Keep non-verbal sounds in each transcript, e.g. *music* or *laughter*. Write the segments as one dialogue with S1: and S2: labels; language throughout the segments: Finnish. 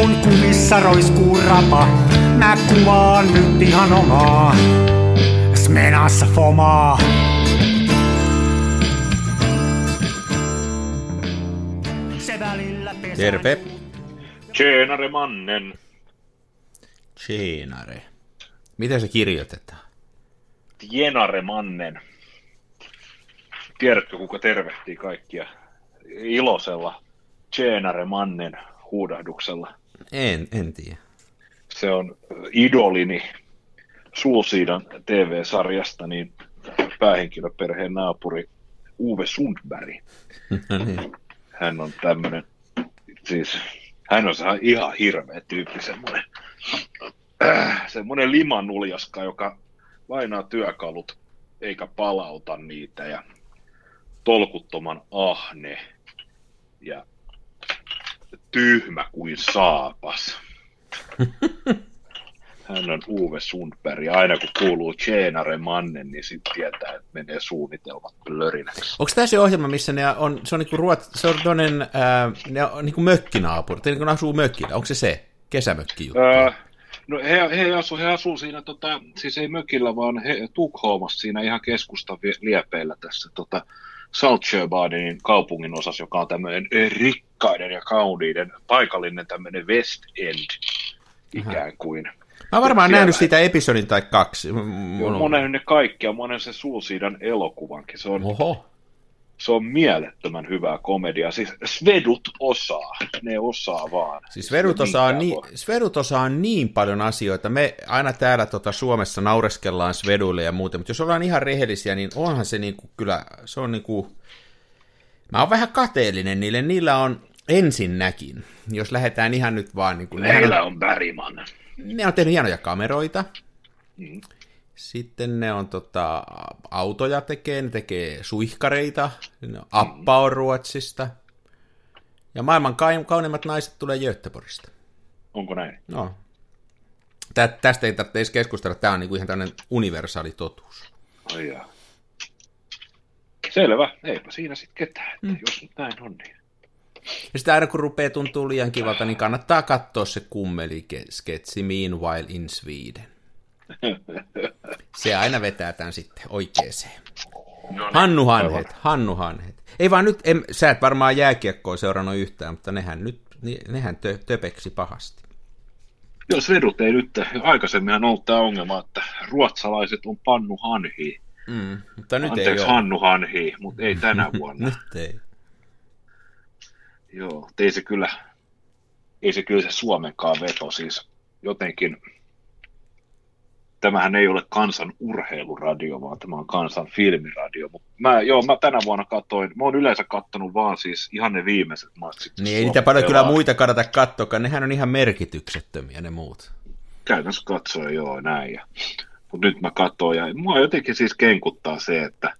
S1: kun kumissa roiskuu rapa, mä kuvaan nyt ihan omaa. Smenassa fomaa. Se välillä.
S2: Terve.
S3: Tjenare mannen.
S2: Tjenare. Miten se kirjoitetaan?
S3: Tjenare mannen. Tiedätkö, kuka tervehtii kaikkia iloisella Tjenare mannen huudahduksella?
S2: En, en tiedä.
S3: Se on idolini Sulsiidan TV-sarjasta, niin päähenkilöperheen naapuri Uwe Sundberg.
S2: No niin.
S3: Hän on tämmöinen, siis hän on ihan hirveä tyyppi, semmoinen, äh, *clears throat* semmoinen limanuljaska, joka lainaa työkalut eikä palauta niitä ja tolkuttoman ahne ja tyhmä kuin saapas. *laughs* Hän on Uwe Sundberg ja aina kun kuuluu Tjenare Mannen, niin sitten tietää, että menee suunnitelmat plörinäksi.
S2: Onko tämä se ohjelma, missä ne on, se on niinku ruot, se on toinen, ää, ne on niinku mökkinaapuri, tai niinku ne asuu mökillä, onko se se? Kesämökki juttu.
S3: Öö, no he, he, asu, he asuu siinä, tota, siis ei mökillä, vaan he, Tukholmassa siinä ihan keskustan liepeillä tässä tota, Saltsjöbadenin kaupungin osassa, joka on tämmöinen rikkaiden ja kauniiden paikallinen tämmöinen West End ikään kuin.
S2: Mä oon varmaan nähnyt siitä episodin tai kaksi.
S3: Joo,
S2: mun on-
S3: monen ne kaikkia, monen se Sulsiidan elokuvankin. Se on,
S2: Oho.
S3: Se on mielettömän hyvää komediaa. Siis Svedut osaa, ne osaa vaan.
S2: Siis Svedut osaa, niin. Svedut osaa niin paljon asioita. Me aina täällä tota, Suomessa naureskellaan Sveduille ja muuten, mutta jos ollaan ihan rehellisiä, niin onhan se niinku, kyllä, se on niinku... Mä oon vähän kateellinen niille. Niillä on ensinnäkin, jos lähdetään ihan nyt vaan... Niinku, nehän
S3: Meillä
S2: on,
S3: on Bergman.
S2: ne on tehnyt hienoja kameroita.
S3: Mm.
S2: Sitten ne on tota, autoja tekee, ne tekee suihkareita, ne on Appa on Ruotsista. Ja maailman kauniimmat naiset tulee Göteborgista.
S3: Onko näin?
S2: No. Tä, tästä ei tarvitse edes keskustella, tämä on niinku ihan tämmöinen universaali totuus.
S3: Ai jaa. Selvä, eipä siinä sitten ketään, että mm. jos nyt näin on, niin
S2: Ja sitten aina kun rupeaa tuntuu liian kivalta, niin kannattaa katsoa se kummeli-sketsi Meanwhile in Sweden. Se aina vetää tämän sitten oikeeseen.
S3: No niin,
S2: Hannu Hanhet, Hannu Hanhet. Ei vaan nyt, en, sä et varmaan jääkiekkoa seurannut yhtään, mutta nehän nyt, nehän tö, töpeksi pahasti.
S3: Jos vedut ei nyt, aikaisemminhan on ollut tämä ongelma, että ruotsalaiset on pannu hanhi.
S2: Mm, mutta nyt ei
S3: Anteeksi,
S2: ole.
S3: Hannu hanhi, mutta ei tänä *laughs* vuonna.
S2: Nyt ei.
S3: Joo, ei se kyllä, ei se kyllä se Suomenkaan veto siis jotenkin, tämähän ei ole kansan urheiluradio, vaan tämä on kansan filmiradio. Mut mä, joo, mä tänä vuonna katsoin, mä oon yleensä kattonut vaan siis ihan ne viimeiset matsit.
S2: Niin ei niitä paljon kyllä muita kannata katsoa, nehän on ihan merkityksettömiä ne muut.
S3: Käytännössä katsoen joo näin. Ja, mutta nyt mä katsoin ja mua jotenkin siis kenkuttaa se, että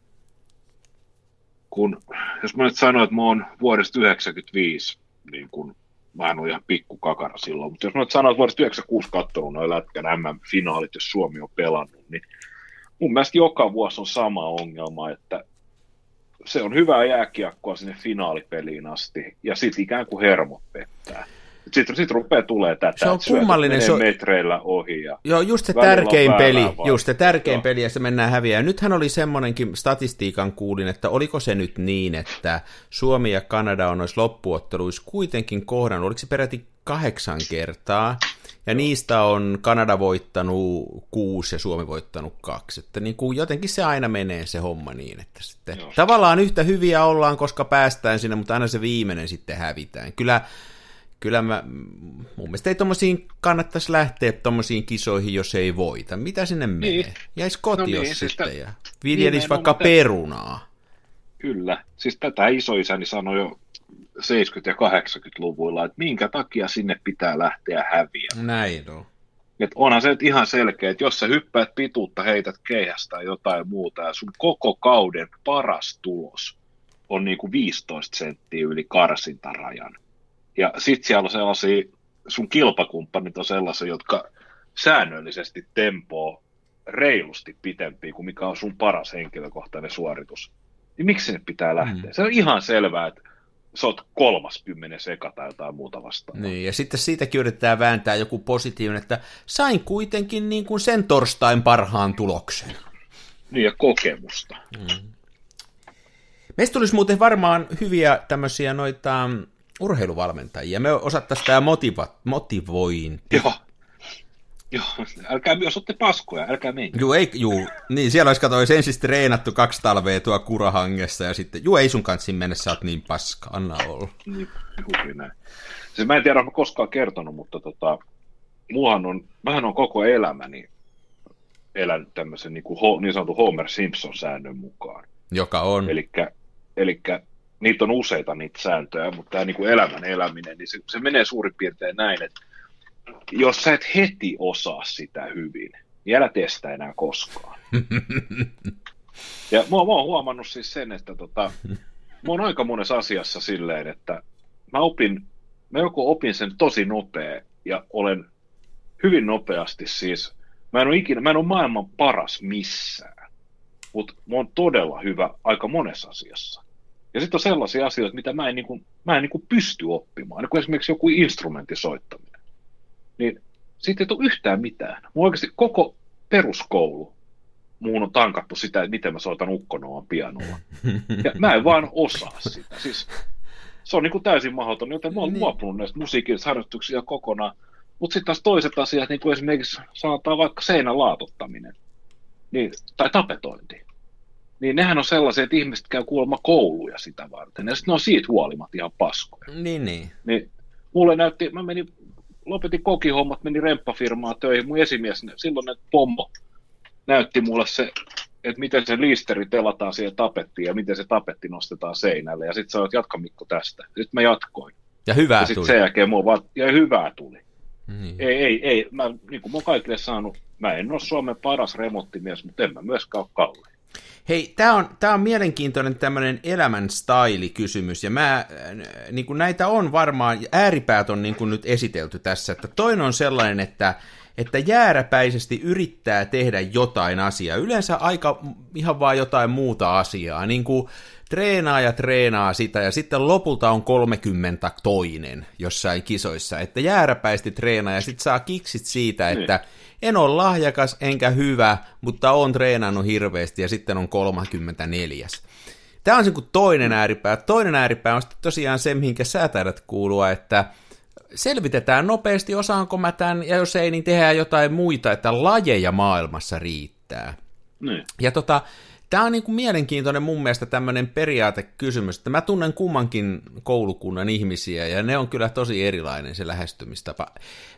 S3: kun, jos mä nyt sanoin, että mä oon vuodesta 95, niin kun mä en ole ihan pikku kakara silloin, mutta jos mä sanoin, että vuodesta 96 katsonut noin lätkän MM-finaalit, jos Suomi on pelannut, niin mun mielestä joka vuosi on sama ongelma, että se on hyvää jääkiekkoa sinne finaalipeliin asti, ja sitten ikään kuin hermot pettää. Sitten sit rupeaa tulee tätä,
S2: Se on kummallinen, se on-
S3: metreillä ohi. Ja...
S2: Joo, just se tärkein peli,
S3: vaan.
S2: just se tärkein
S3: Joo.
S2: peli, ja se mennään häviää. Nythän oli semmonenkin statistiikan kuulin, että oliko se nyt niin, että Suomi ja Kanada on noissa loppuotteluissa kuitenkin kohdannut, oliko se peräti kahdeksan kertaa, ja niistä on Kanada voittanut kuusi ja Suomi voittanut kaksi. Että niin kuin jotenkin se aina menee se homma niin, että sitten
S3: Joo.
S2: tavallaan yhtä hyviä ollaan, koska päästään sinne, mutta aina se viimeinen sitten hävitään. Kyllä kyllä mä, mun mielestä ei tommosiin kannattaisi lähteä tommosiin kisoihin, jos ei voita. Mitä sinne menee?
S3: Niin.
S2: Jäisi kotiin
S3: No niin, siis
S2: sitten
S3: tä-
S2: ja viljelisi vaikka
S3: tä-
S2: perunaa.
S3: Kyllä. Siis tätä isoisäni sanoi jo 70- ja 80-luvuilla, että minkä takia sinne pitää lähteä häviämään.
S2: Näin on.
S3: Et onhan se nyt ihan selkeä, että jos sä hyppäät pituutta, heität keihästä tai jotain muuta, ja sun koko kauden paras tulos on niin kuin 15 senttiä yli karsintarajan. Ja sit siellä on sellaisia, sun kilpakumppanit on sellaisia, jotka säännöllisesti tempoo reilusti pitempiä kuin mikä on sun paras henkilökohtainen suoritus. Niin miksi sinne pitää lähteä?
S2: Mm.
S3: Mm. Se on ihan selvää, että sä oot kolmas kymmenen seka tai jotain muuta vastaan.
S2: Niin, ja sitten siitäkin yritetään vääntää joku positiivinen, että sain kuitenkin niin kuin sen torstain parhaan tuloksen.
S3: Niin, ja kokemusta.
S2: Mm. Meistä tulisi muuten varmaan hyviä tämmöisiä noita urheiluvalmentajia. Me osattaisiin tämä motiva- motivointi.
S3: Joo. Joo, älkää myös olette paskoja, älkää menkö.
S2: Joo, ei, juu. Niin, siellä olisi katsoin ensin treenattu kaksi talvea tuo kurahangessa ja sitten, juu, ei sun kanssa mennä, sä oot niin paska, anna olla.
S3: Niin, näin. Siis mä en tiedä, onko koskaan kertonut, mutta tota, muahan on, vähän on koko elämäni elänyt tämmöisen niin, kuin, niin sanotun Homer Simpson-säännön mukaan.
S2: Joka on?
S3: Eli niitä on useita niitä sääntöjä, mutta tämä niin elämän eläminen, niin se, se menee suurin piirtein näin, että jos sä et heti osaa sitä hyvin, niin älä tee sitä enää koskaan. *laughs* ja mä, mä oon huomannut siis sen, että tota, mä oon aika monessa asiassa silleen, että mä opin, mä joko opin sen tosi nopea ja olen hyvin nopeasti siis, mä en ole ikinä, mä en ole maailman paras missään, mutta mä oon todella hyvä aika monessa asiassa. Ja sitten on sellaisia asioita, mitä mä en, niin kuin, mä en niin kuin pysty oppimaan, niin kuin esimerkiksi joku instrumentin soittaminen niin sitten ei tule yhtään mitään. Mun oikeasti koko peruskoulu, muun on tankattu sitä, että miten mä soitan ukkonoan pianolla. *laughs* Ja mä en vaan osaa sitä. Siis, se on niin kuin täysin mahdoton, joten mä oon niin. luopunut näistä musiikin harjoituksia kokonaan. Mutta sitten taas toiset asiat, niin kuin esimerkiksi sanotaan vaikka seinän laatottaminen niin, tai tapetointi, niin nehän on sellaisia, että ihmiset käy kuulemma kouluja sitä varten, ja sitten ne on siitä huolimatta ihan paskoja.
S2: Niin, niin.
S3: niin mulle näytti, mä menin lopetin kokihommat, meni remppafirmaa töihin. Mun esimies, silloin ne pommo näytti mulle se, että miten se liisteri telataan siihen tapettiin ja miten se tapetti nostetaan seinälle. Ja sitten sanoit, jatka Mikko tästä. Sitten mä jatkoin.
S2: Ja hyvää
S3: ja
S2: tuli.
S3: sen jälkeen mua vaan, ja hyvää tuli. Niin. Ei, ei, ei. Mä, niin kuin mä kaikille saanut, mä en ole Suomen paras remonttimies, mutta en mä myöskään ole kallein.
S2: Hei, tämä on, tää on mielenkiintoinen tämmöinen elämänstaili-kysymys, ja mä, äh, niin kuin näitä on varmaan, ääripäät on niin kuin nyt esitelty tässä, että toinen on sellainen, että, että jääräpäisesti yrittää tehdä jotain asiaa, yleensä aika ihan vaan jotain muuta asiaa, niin kuin treenaa ja treenaa sitä, ja sitten lopulta on 30 toinen jossain kisoissa, että jääräpäisesti treenaa, ja sitten saa kiksit siitä, että niin en ole lahjakas enkä hyvä, mutta on treenannut hirveästi ja sitten on 34. Tämä on se kuin toinen ääripää. Toinen ääripää on sitten tosiaan se, mihinkä sä taidat kuulua, että selvitetään nopeasti, osaanko mä tämän, ja jos ei, niin tehdään jotain muita, että lajeja maailmassa riittää.
S3: Niin.
S2: Ja tota, tämä on niin kuin mielenkiintoinen mun mielestä tämmöinen periaatekysymys, että mä tunnen kummankin koulukunnan ihmisiä, ja ne on kyllä tosi erilainen se lähestymistapa.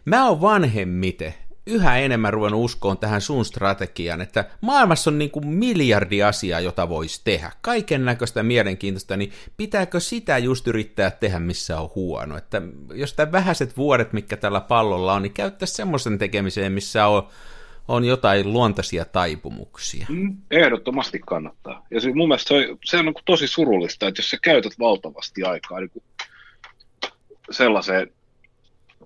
S2: Mä oon vanhemmite, yhä enemmän ruvennut uskoon tähän sun strategiaan, että maailmassa on niin kuin miljardi asiaa, jota voisi tehdä. Kaiken näköistä mielenkiintoista, niin pitääkö sitä just yrittää tehdä, missä on huono? Että jos tämä vähäiset vuodet, mikä tällä pallolla on, niin käyttää semmoisen tekemiseen, missä on, on jotain luontaisia taipumuksia.
S3: Mm, ehdottomasti kannattaa. Ja se, mun mielestä se on, se on niin tosi surullista, että jos sä käytät valtavasti aikaa niin sellaiseen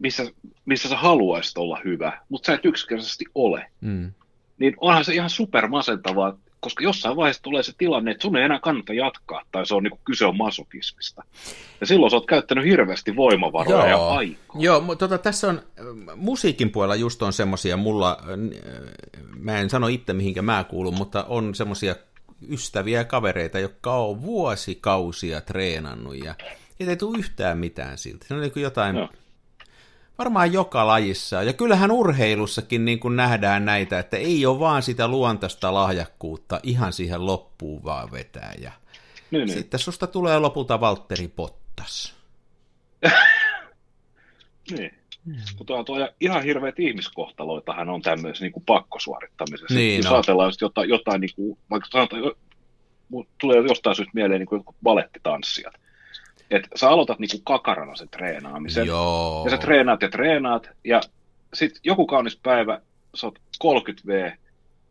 S3: missä, missä sä haluaisit olla hyvä, mutta sä et yksinkertaisesti ole, mm. niin onhan se ihan supermasentavaa, koska jossain vaiheessa tulee se tilanne, että sun ei enää kannata jatkaa, tai se on niin kyse on masokismista. Ja silloin sä oot käyttänyt hirveästi voimavaroja Joo. ja aikaa.
S2: Joo, mutta tota, tässä on, musiikin puolella just on semmosia, mulla, mä en sano itse mihinkä mä kuulun, mutta on semmosia ystäviä ja kavereita, jotka on vuosikausia treenannut ja ei tule yhtään mitään siltä. Se on niin jotain... Joo varmaan joka lajissa. Ja kyllähän urheilussakin niin kuin nähdään näitä, että ei ole vaan sitä luontaista lahjakkuutta ihan siihen loppuun vaan vetää. Ja niin, niin. sitten susta tulee lopulta Valtteri Pottas. *laughs*
S3: niin. Hmm. Mutta tuo ihan hirveät ihmiskohtaloitahan on tämmöisessä niin kuin pakkosuorittamisessa.
S2: Niin,
S3: Jos no. ajatellaan just jotain, jotain niin kuin, vaikka sanotaan, tulee jostain syystä mieleen niin kuin balettitanssijat että sä aloitat niinku kakarana sen treenaamisen.
S2: Joo.
S3: Ja sä treenaat ja treenaat, ja sitten joku kaunis päivä, sä oot 30V,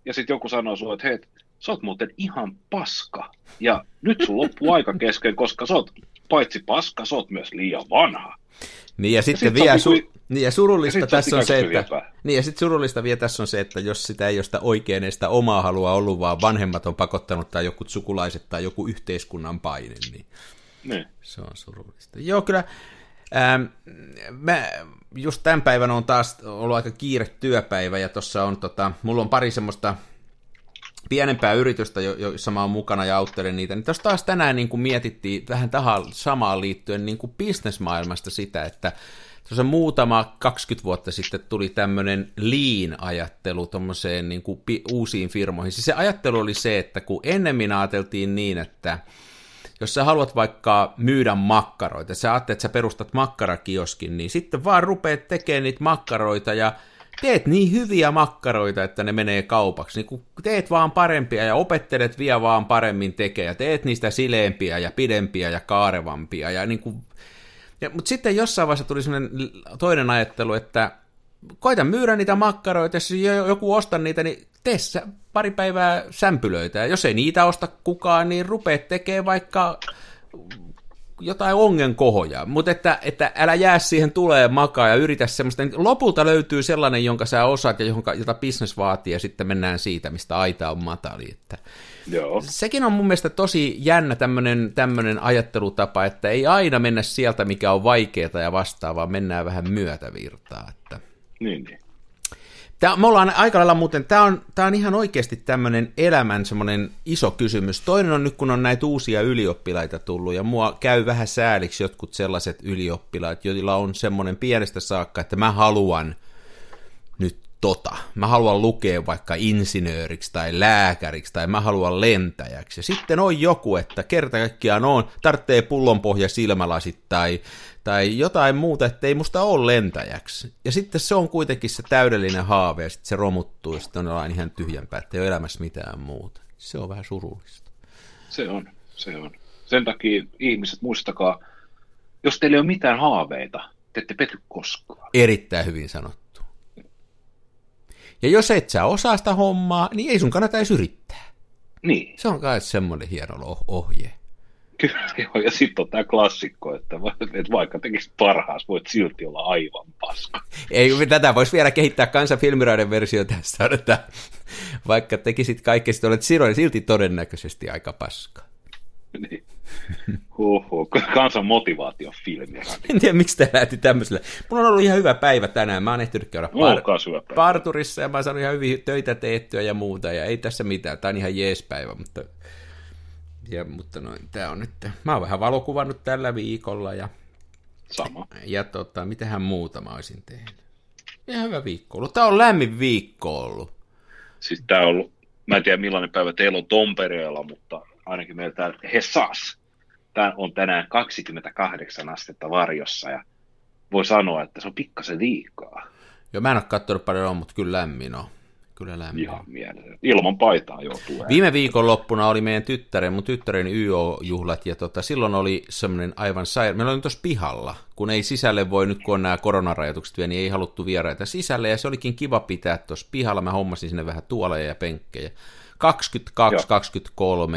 S3: ja sitten joku sanoo sulle, että hei, sä oot muuten ihan paska, ja nyt sun loppuu aika kesken, koska sä oot paitsi paska, sä oot myös liian vanha.
S2: Niin ja sitten ja sit vielä su- niinku, niin ja surullista ja tässä on se, että, niin ja sitten surullista vielä tässä on se, että jos sitä ei ole sitä oikein sitä omaa halua ollut, vaan vanhemmat on pakottanut tai joku sukulaiset tai joku yhteiskunnan paine, niin
S3: Niin.
S2: Se on surullista. Joo, kyllä. Ähm, mä just tämän päivän on taas ollut aika kiire työpäivä, ja tuossa on, tota, mulla on pari semmoista pienempää yritystä, joissa mä oon mukana ja auttelen niitä, niin tuossa taas tänään niin kuin mietittiin vähän tähän samaan liittyen niin kuin bisnesmaailmasta sitä, että tuossa muutama 20 vuotta sitten tuli tämmöinen lean-ajattelu niin kuin uusiin firmoihin. Siis se ajattelu oli se, että kun ennemmin ajateltiin niin, että jos sä haluat vaikka myydä makkaroita, sä ajattelet, että sä perustat makkarakioskin, niin sitten vaan rupeat tekemään niitä makkaroita ja teet niin hyviä makkaroita, että ne menee kaupaksi. Niin kun teet vaan parempia ja opettelet vielä vaan paremmin tekee ja teet niistä sileempiä ja pidempiä ja kaarevampia. Ja niin kuin... ja, mutta sitten jossain vaiheessa tuli sellainen toinen ajattelu, että koita myydä niitä makkaroita, jos joku ostaa niitä, niin tee pari päivää sämpylöitä. Ja jos ei niitä osta kukaan, niin rupeat tekemään vaikka jotain ongenkohoja, mutta että, että älä jää siihen tulee makaa ja yritä semmoista, niin lopulta löytyy sellainen, jonka sä osaat ja jonka, jota business vaatii ja sitten mennään siitä, mistä aita on matali. Että
S3: Joo.
S2: Sekin on mun mielestä tosi jännä tämmöinen, tämmöinen ajattelutapa, että ei aina mennä sieltä, mikä on vaikeaa ja vastaavaa, mennään vähän myötävirtaa. Että...
S3: Niin, niin.
S2: Tämä, me ollaan aika lailla muuten, tämä on, tämä on ihan oikeasti tämmöinen elämän semmoinen iso kysymys. Toinen on nyt, kun on näitä uusia ylioppilaita tullut, ja mua käy vähän sääliksi jotkut sellaiset ylioppilaat, joilla on semmoinen pienestä saakka, että mä haluan nyt tota. Mä haluan lukea vaikka insinööriksi tai lääkäriksi tai mä haluan lentäjäksi. Ja sitten on joku, että kerta kaikkiaan on, tarvitsee pullonpohja silmälasit tai, tai jotain muuta, että ei musta ole lentäjäksi. Ja sitten se on kuitenkin se täydellinen haave ja sitten se romuttuu ja sitten on ihan tyhjänpää, että ei ole elämässä mitään muuta. Se on vähän surullista.
S3: Se on, se on. Sen takia ihmiset, muistakaa, jos teillä ei ole mitään haaveita, te ette pety koskaan.
S2: Erittäin hyvin sanottu. Ja jos et sä osaa sitä hommaa, niin ei sun kannata edes yrittää.
S3: Niin.
S2: Se on kai semmoinen hieno ohje.
S3: Kyllä, joo, ja sitten on tämä klassikko, että, että vaikka tekisit parhaas, voit silti olla aivan paska.
S2: Ei, tätä voisi vielä kehittää kansan filmiraiden versio tästä, että vaikka tekisit kaikkea, sitten olet silti todennäköisesti aika paska.
S3: Niin. Huhhuh, kansan motivaatio filmi.
S2: En tiedä, miksi tämä lähti tämmöiselle. Mulla on ollut ihan hyvä päivä tänään. Mä oon ehtinyt käydä par- parturissa ja mä oon saanut ihan hyvin töitä teettyä ja muuta. Ja ei tässä mitään. Tämä on ihan jees päivä, mutta ja, mutta noin, tämä on nyt, mä oon vähän valokuvannut tällä viikolla ja,
S3: Sama.
S2: ja tota, mitähän muuta mä olisin tehnyt. Ihan hyvä viikko ollut. Tämä on lämmin viikko ollut.
S3: Siis tää on ollut, mä en tiedä millainen päivä teillä on Tompereella, mutta ainakin meillä täällä Hessas. Tämä on tänään 28 astetta varjossa ja voi sanoa, että se on pikkasen liikaa.
S2: Joo, mä en ole katsonut paljon, mutta kyllä lämmin on. Kyllä lämmin.
S3: Ihan mielessä. Ilman paitaa joutuu.
S2: Viime viikonloppuna oli meidän tyttären, mun tyttären YO-juhlat, ja tota, silloin oli semmoinen aivan saira... Meillä oli tuossa pihalla, kun ei sisälle voi, nyt kun on nämä koronarajoitukset vielä, niin ei haluttu vieraita sisälle, ja se olikin kiva pitää tuossa pihalla. Mä hommasin sinne vähän tuoleja ja penkkejä.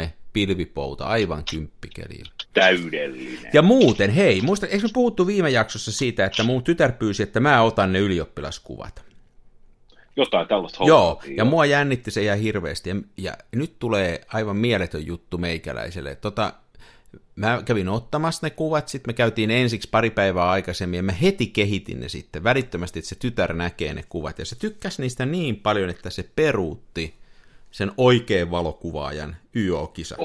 S2: 22-23 pilvipouta, aivan kymppikeli.
S3: Täydellinen.
S2: Ja muuten, hei, muista, eikö me puhuttu viime jaksossa siitä, että mun tytär pyysi, että mä otan ne ylioppilaskuvat?
S3: Jotain tällaista
S2: Joo, ja mua jännitti se ihan hirveästi. Ja, ja nyt tulee aivan mieletön juttu meikäläiselle. Tota, mä kävin ottamassa ne kuvat, sitten me käytiin ensiksi pari päivää aikaisemmin, ja mä heti kehitin ne sitten välittömästi, että se tytär näkee ne kuvat, ja se tykkäsi niistä niin paljon, että se peruutti sen oikean valokuvaajan YO-kisa,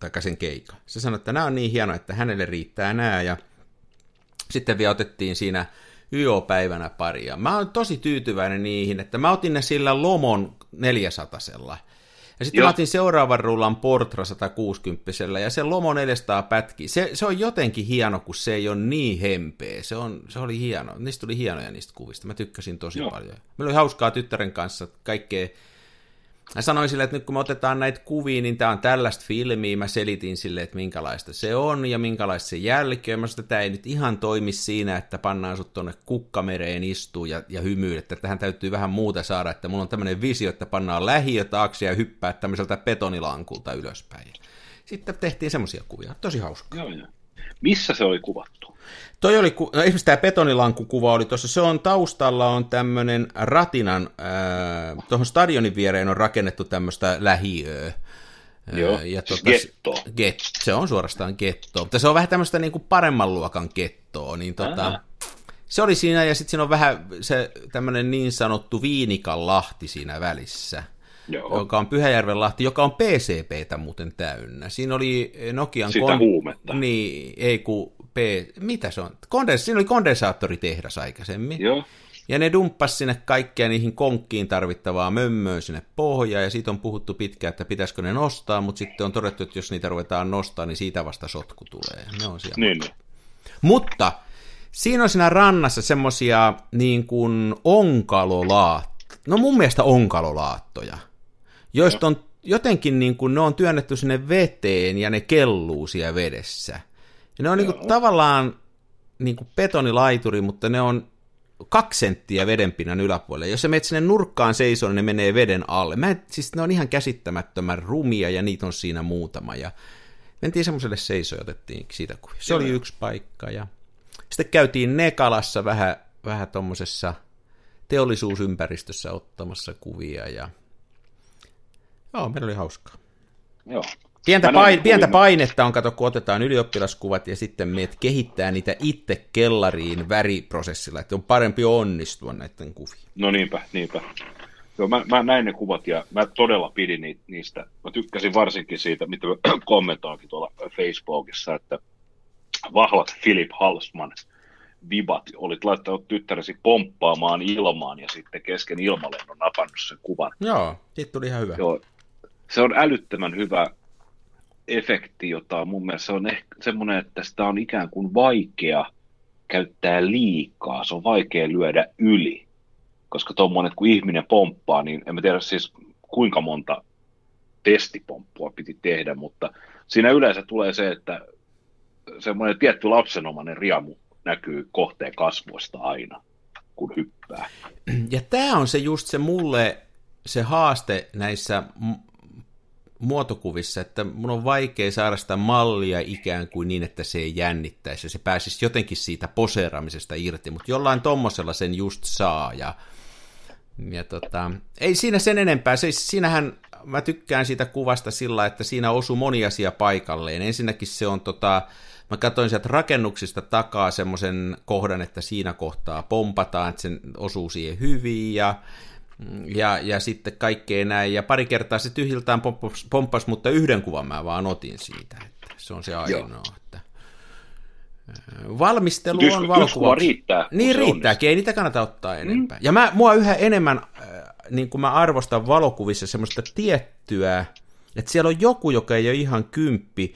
S2: tai sen keikka. Se sanoi, että nämä on niin hienoa, että hänelle riittää nämä, ja sitten vielä otettiin siinä YO-päivänä paria. Mä oon tosi tyytyväinen niihin, että mä otin ne sillä Lomon 400 ja sitten Joo. mä otin seuraavan rullan Portra 160 ja se Lomo 400 pätki. Se, se on jotenkin hieno, kun se ei ole niin hempeä. Se, on, se oli hieno. Niistä tuli hienoja niistä kuvista. Mä tykkäsin tosi Joo. paljon. Meillä oli hauskaa tyttären kanssa kaikkea sanoin sille, että nyt kun me otetaan näitä kuvia, niin tämä on tällaista filmiä. Mä selitin sille, että minkälaista se on ja minkälaista se jälkeen. Mä sanoin, että tämä ei nyt ihan toimi siinä, että pannaan sut tuonne kukkamereen istuu ja, ja hymyy, että tähän täytyy vähän muuta saada, että mulla on tämmöinen visio, että pannaan lähiö taakse ja hyppää tämmöiseltä betonilankulta ylöspäin. Sitten tehtiin semmoisia kuvia. Tosi hauskaa.
S3: Joo, joo. Missä se oli kuvattu?
S2: Toi oli, no esimerkiksi tämä betonilankukuva oli tuossa, se on taustalla on tämmöinen Ratinan, äh, tuohon stadionin viereen on rakennettu tämmöistä lähiöä,
S3: Joo,
S2: ja
S3: siis
S2: tota,
S3: getto.
S2: Get, se on suorastaan getto, mutta se on vähän tämmöistä niin kuin paremman luokan gettoa, niin tota,
S3: Aha.
S2: se oli siinä, ja sitten siinä on vähän se tämmöinen niin sanottu Viinikan lahti siinä välissä,
S3: Joo.
S2: joka on Pyhäjärven lahti, joka on PCPtä muuten täynnä. Siinä oli Nokian...
S3: Sitä huumetta.
S2: Niin, ei kun P... Mitä se on? Kondens... Siinä oli kondensaattoritehdas aikaisemmin.
S3: Joo.
S2: Ja ne dumppas sinne kaikkia niihin konkkiin tarvittavaa mömmöä sinne pohjaan, ja siitä on puhuttu pitkään, että pitäisikö ne nostaa, mutta sitten on todettu, että jos niitä ruvetaan nostaa, niin siitä vasta sotku tulee. Ne on siellä.
S3: Niin, niin.
S2: Mutta siinä on siinä rannassa semmosia niin kuin onkalolaattoja. No mun mielestä onkalolaattoja, joista on jotenkin niin kuin ne on työnnetty sinne veteen ja ne kelluu siellä vedessä. Ja ne on niin kuin tavallaan niin kuin betonilaituri, mutta ne on kaksi senttiä vedenpinnan yläpuolelle. Jos sä menet sinne nurkkaan seisoon, niin ne menee veden alle. Mä en, siis ne on ihan käsittämättömän rumia ja niitä on siinä muutama. Ja mentiin semmoiselle seisoon ja otettiin siitä kuvia. Se oli yksi paikka. Ja sitten käytiin Nekalassa vähän, vähän tuommoisessa teollisuusympäristössä ottamassa kuvia. Ja... Joo, meillä oli hauskaa.
S3: Joo.
S2: Pientä, pain, pientä painetta on, kato, kun otetaan ylioppilaskuvat ja sitten meet kehittää niitä itse kellariin väriprosessilla, että on parempi onnistua näiden kuvien.
S3: No niinpä, niinpä. Joo, mä, mä näin ne kuvat ja mä todella pidin ni- niistä. Mä tykkäsin varsinkin siitä, mitä mä *clears throat* kommentoinkin tuolla Facebookissa, että vahvat Philip Halsman vibat, olit laittanut tyttäresi pomppaamaan ilmaan ja sitten kesken ilmalennon napannut sen kuvan.
S2: Joo, siitä tuli ihan hyvä.
S3: Joo, se on älyttömän hyvä efekti, jota mun mielestä se on ehkä semmoinen, että sitä on ikään kuin vaikea käyttää liikaa, se on vaikea lyödä yli, koska tuommoinen, kun ihminen pomppaa, niin en mä tiedä siis kuinka monta testipomppua piti tehdä, mutta siinä yleensä tulee se, että semmoinen tietty lapsenomainen riamu näkyy kohteen kasvoista aina, kun hyppää.
S2: Ja tämä on se just se mulle se haaste näissä muotokuvissa, että mun on vaikea saada sitä mallia ikään kuin niin, että se ei jännittäisi ja se pääsisi jotenkin siitä poseeraamisesta irti, mutta jollain tommosella sen just saa ja, ja tota, ei siinä sen enempää, se, siinähän mä tykkään siitä kuvasta sillä, että siinä osuu moni asia paikalleen. Ensinnäkin se on tota, mä katsoin sieltä rakennuksista takaa semmoisen kohdan, että siinä kohtaa pompataan, että sen osuu siihen hyvin ja ja, ja sitten kaikkea näin. Ja pari kertaa se tyhjiltään pomppasi, pomppasi, mutta yhden kuvan mä vaan otin siitä. Että se on se ainoa. Että... Valmistelu
S3: yksi-
S2: on valokuva.
S3: kuva riittää,
S2: Niin riittääkin, ei niitä kannata ottaa enempää. Mm. Ja mä, mua yhä enemmän, niin kuin mä arvostan valokuvissa semmoista tiettyä, että siellä on joku, joka ei ole ihan kymppi.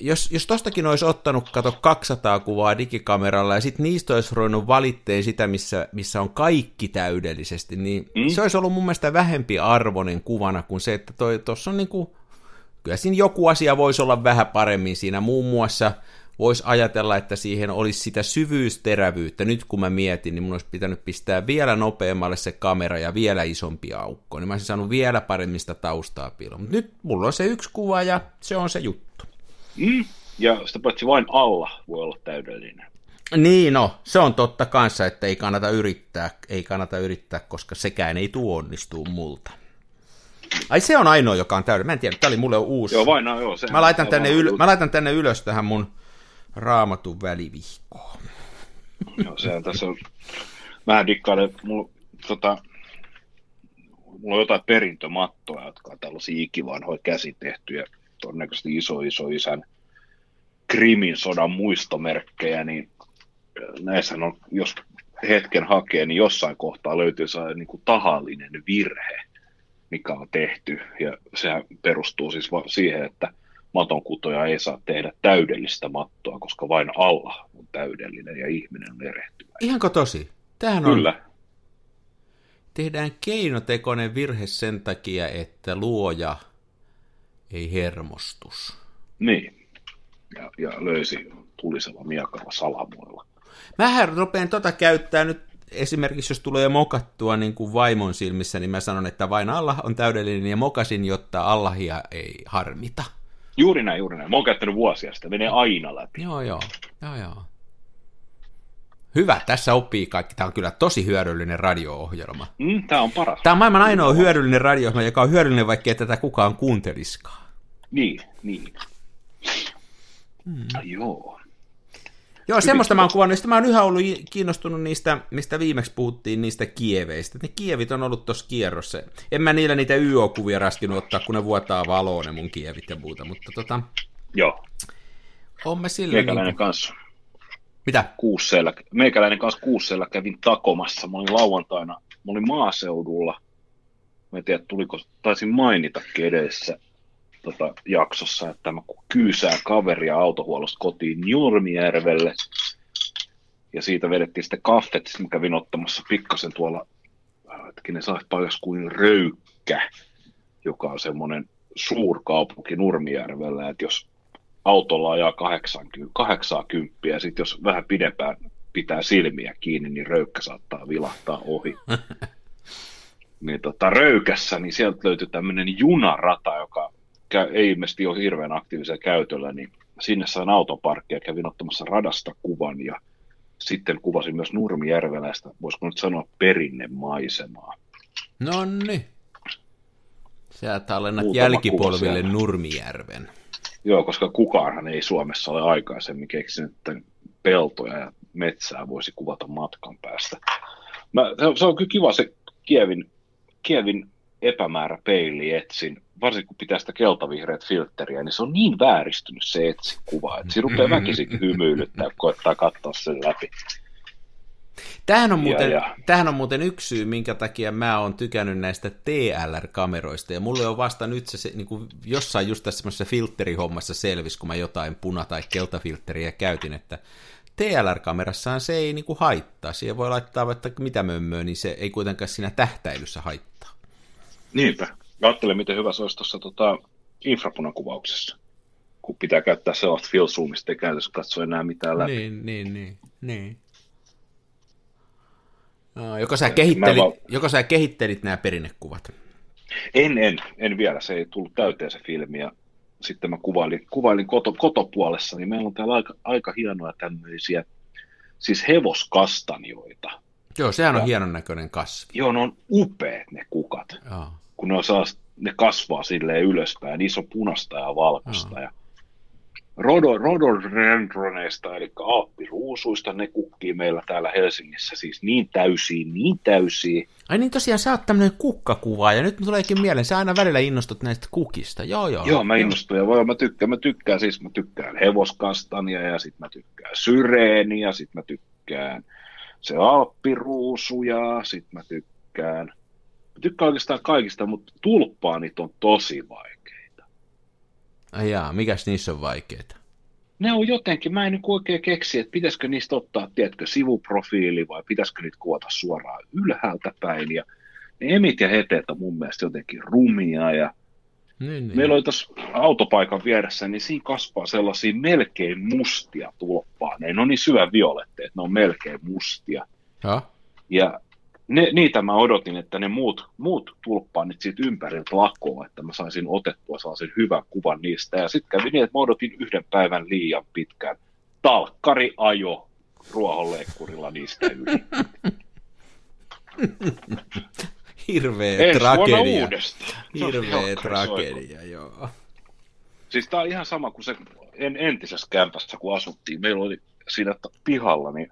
S2: Jos, jos tostakin olisi ottanut, kato, 200 kuvaa digikameralla ja sitten niistä olisi ruvennut valitteen sitä, missä, missä on kaikki täydellisesti, niin mm. se olisi ollut mun mielestä vähempi arvoinen kuvana kuin se, että tuossa on niinku, kyllä siinä joku asia voisi olla vähän paremmin siinä. Muun muassa voisi ajatella, että siihen olisi sitä syvyysterävyyttä. Nyt kun mä mietin, niin mun olisi pitänyt pistää vielä nopeammalle se kamera ja vielä isompi aukko. Niin mä olisin saanut vielä paremmin sitä taustaa piiloon. Mutta nyt mulla on se yksi kuva ja se on se juttu.
S3: Mm. Ja sitä paitsi vain alla voi olla täydellinen.
S2: Niin no, se on totta kanssa, että ei kannata yrittää, ei kannata yrittää, koska sekään ei tuo onnistuu multa. Ai se on ainoa, joka on täydellinen. Mä en tiedä, tämä oli mulle uusi.
S3: Joo, vain no, joo. Se,
S2: Mä laitan, tänne yl- mä laitan tänne ylös tähän mun raamatun välivihkoon.
S3: Joo, sehän tässä on... Mä dikkailen, mulla, tota, mulla on jotain perintömattoja, jotka on tällaisia ikivanhoja käsitehtyjä, todennäköisesti iso iso isän Krimin sodan muistomerkkejä, niin näissä on, jos hetken hakee, niin jossain kohtaa löytyy sellainen niin kuin tahallinen virhe, mikä on tehty, ja sehän perustuu siis siihen, että matonkutoja ei saa tehdä täydellistä mattoa, koska vain Allah on täydellinen ja ihminen on erehtyvä.
S2: Ihanko tosi? Tämähän on,
S3: Kyllä,
S2: tehdään keinotekoinen virhe sen takia, että luoja ei hermostus.
S3: niin. Ja, ja löysi tulisella miakalla salamuilla.
S2: Mähän rupean tota käyttää nyt esimerkiksi, jos tulee mokattua niin kuin vaimon silmissä, niin mä sanon, että vain Allah on täydellinen ja mokasin, jotta Allahia ei harmita.
S3: Juuri näin, juuri näin. Mä oon käyttänyt vuosia sitä, menee aina läpi.
S2: Joo, joo. joo, joo. Hyvä, tässä oppii kaikki. Tämä on kyllä tosi hyödyllinen radio-ohjelma.
S3: Mm, tää on paras.
S2: Tämä on maailman ainoa hyödyllinen radio joka on hyödyllinen, vaikka ei tätä kukaan kuunteliskaan.
S3: Niin, niin. Mm. Joo.
S2: Joo, semmoista mä oon kuvannut. Sitten mä oon yhä ollut kiinnostunut niistä, mistä viimeksi puhuttiin, niistä kieveistä. Ne kievit on ollut tuossa kierrossa. En mä niillä niitä YO-kuvia raskinut ottaa, kun ne vuotaa valoon ne mun kievit ja muuta, mutta tota...
S3: Joo.
S2: On mä sillä
S3: Meikäläinen niin kanssa.
S2: Mitä?
S3: Kuusseella. Meikäläinen kanssa kuusseella kävin takomassa. Mä olin lauantaina, mä olin maaseudulla. Mä en tiedä, tuliko, taisin mainita edessä tota, jaksossa, että mä kyysään kaveria autohuollosta kotiin Nurmijärvelle. Ja siitä vedettiin sitten kaffet, sitten mä kävin ottamassa pikkasen tuolla, hetkinen, paikas kuin Röykkä, joka on semmoinen suurkaupunki Nurmijärvellä, että jos autolla ajaa 80, 80 ja sitten jos vähän pidempään pitää silmiä kiinni, niin röykkä saattaa vilahtaa ohi. *laughs* niin tota, röykässä, niin sieltä löytyi tämmöinen junarata, joka ei ilmeisesti ole hirveän aktiivisella käytöllä, niin sinne sain autoparkkia, kävin ottamassa radasta kuvan ja sitten kuvasin myös Nurmijärveläistä, voisiko nyt sanoa perinnemaisemaa.
S2: No niin. Sieltä alennat jälkipolville Nurmijärven.
S3: Joo, koska kukaanhan ei Suomessa ole aikaisemmin keksinyt, että peltoja ja metsää voisi kuvata matkan päästä. Mä, se on kyllä kiva se Kievin, Kievin epämäärä peili etsin, varsinkin kun pitää sitä keltavihreät filtteriä, niin se on niin vääristynyt se etsin kuva, että se rupeaa *laughs* väkisin hymyilyttää, kun koettaa katsoa sen läpi.
S2: Tämähän on, muuten, ja, ja. tämähän on muuten yksi syy, minkä takia mä oon tykännyt näistä TLR-kameroista, ja mulle on vasta nyt se, se niin kuin jossain just tässä semmoisessa filterihommassa selvisi, kun mä jotain puna- tai keltafiltteriä käytin, että TLR-kamerassaan se ei niin kuin haittaa. Siihen voi laittaa vaikka mitä mömmöä, niin se ei kuitenkaan siinä tähtäilyssä haittaa.
S3: Niinpä. Ajattelen, miten hyvä se olisi tuossa tota, infrapunakuvauksessa, kun pitää käyttää sellaista fill zoomista, ei käytössä katso enää mitään läpi.
S2: Niin, niin, niin. niin. No, joko, sä kehittelit, val... joko sä kehittelit nämä perinnekuvat?
S3: En, en, en vielä. Se ei tullut täyteen se filmi. Ja sitten mä kuvailin, kuvailin koto, kotopuolessa, niin meillä on täällä aika, aika hienoja tämmöisiä, siis hevoskastanjoita.
S2: Joo, sehän on ja, hienon näköinen kasvi.
S3: Joo, ne on upeat ne kukat. Joo. Kun ne, on saa, ne kasvaa silleen ylöspäin, niissä on punasta ja valkoista. Joo. Ja rododendroneista, eli aappiruusuista, ne kukkii meillä täällä Helsingissä siis niin täysiin, niin täysiin.
S2: Ai niin tosiaan, sä oot tämmöinen kukkakuva, ja nyt tuleekin mieleen, sä aina välillä innostut näistä kukista, joo joo.
S3: Joo, mä innostun, ja voi, mä tykkään, mä tykkään, siis mä tykkään hevoskastania, ja sit mä tykkään syreeniä, sit mä tykkään se alppiruusuja, sit mä tykkään, tykkään oikeastaan kaikista, mutta tulppaanit on tosi vaikea
S2: Ai jaa, mikäs niissä on vaikeita?
S3: Ne on jotenkin, mä en nyt oikein keksi, että pitäisikö niistä ottaa, tiedätkö, sivuprofiili vai pitäisikö niitä kuvata suoraan ylhäältä päin. Ja ne emit ja heteet on mun mielestä jotenkin rumia ja niin, niin. Meillä oli tuossa autopaikan vieressä, niin siinä kasvaa sellaisia melkein mustia tulppaa. Ne on niin syvä violetteja, että ne on melkein mustia.
S2: Ja,
S3: ja ne, niitä mä odotin, että ne muut, muut tulppaanit siitä ympäriltä lakoa, että mä saisin otettua sellaisen hyvän kuvan niistä. Ja sitten kävi niin, että mä odotin yhden päivän liian pitkään. Talkkari ajo ruohonleikkurilla niistä yli. *laughs*
S2: Hirveä Ensi tragedia. Hirveä tragedia, joo.
S3: Siis tää on ihan sama kuin se en, entisessä kämpässä, kun asuttiin. Meillä oli siinä pihalla, niin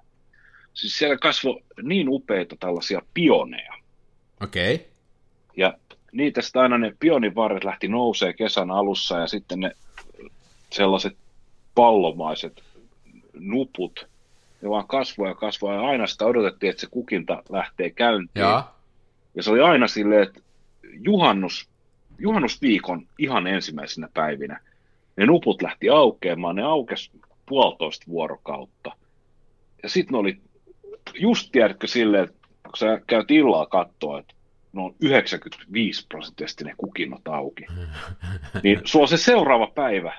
S3: Siis siellä kasvoi niin upeita tällaisia pioneja.
S2: Okei. Okay.
S3: Ja niitä sitten aina ne pionivarret lähti nousee kesän alussa ja sitten ne sellaiset pallomaiset nuput, ne vaan kasvoi ja kasvoi ja aina sitä odotettiin, että se kukinta lähtee käyntiin. Ja, ja se oli aina silleen, että juhannus, juhannusviikon ihan ensimmäisenä päivinä ne nuput lähti aukeamaan, ne aukesi puolitoista vuorokautta. Ja sitten ne oli just tiedätkö silleen, että kun sä käyt illalla katsoa, että ne on 95 prosenttisesti ne kukinnot auki, *laughs* niin sulla se seuraava päivä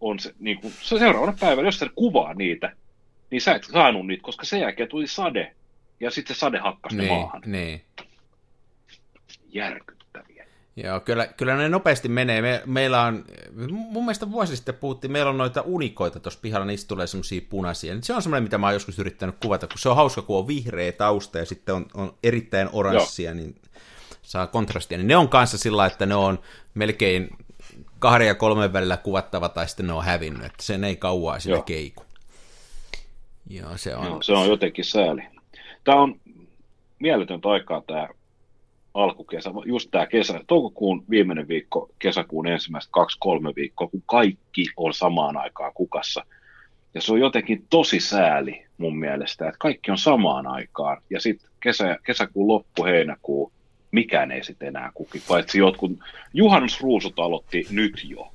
S3: on se, niin kuin, se seuraavana päivänä, jos sä kuvaa niitä, niin sä et saanut niitä, koska sen jälkeen tuli sade, ja sitten se sade hakkasi niin, maahan.
S2: Niin.
S3: Järky.
S2: Joo, kyllä, kyllä ne nopeasti menee. Me, meillä on, mun mielestä vuosi sitten puhuttiin, meillä on noita unikoita tuossa pihalla, niistä tulee semmoisia punaisia. Se on semmoinen, mitä mä oon joskus yrittänyt kuvata, kun se on hauska, kun on vihreä tausta ja sitten on, on erittäin oranssia, Joo. niin saa kontrastia. Niin ne on kanssa sillä että ne on melkein kahden ja kolmen välillä kuvattava tai sitten ne on hävinnyt, että sen ei kauaa sitä keiku.
S3: Joo, se on... Joo, se on jotenkin sääli. Tämä on mieletöntä aikaa tämä alkukesä, just tämä kesä, toukokuun viimeinen viikko, kesäkuun ensimmäistä kaksi-kolme viikkoa, kun kaikki on samaan aikaan kukassa. Ja se on jotenkin tosi sääli mun mielestä, että kaikki on samaan aikaan. Ja sitten kesä, kesäkuun loppu, heinäkuu, mikään ei sitten enää kuki, paitsi jotkut, juhannusruusut aloitti nyt jo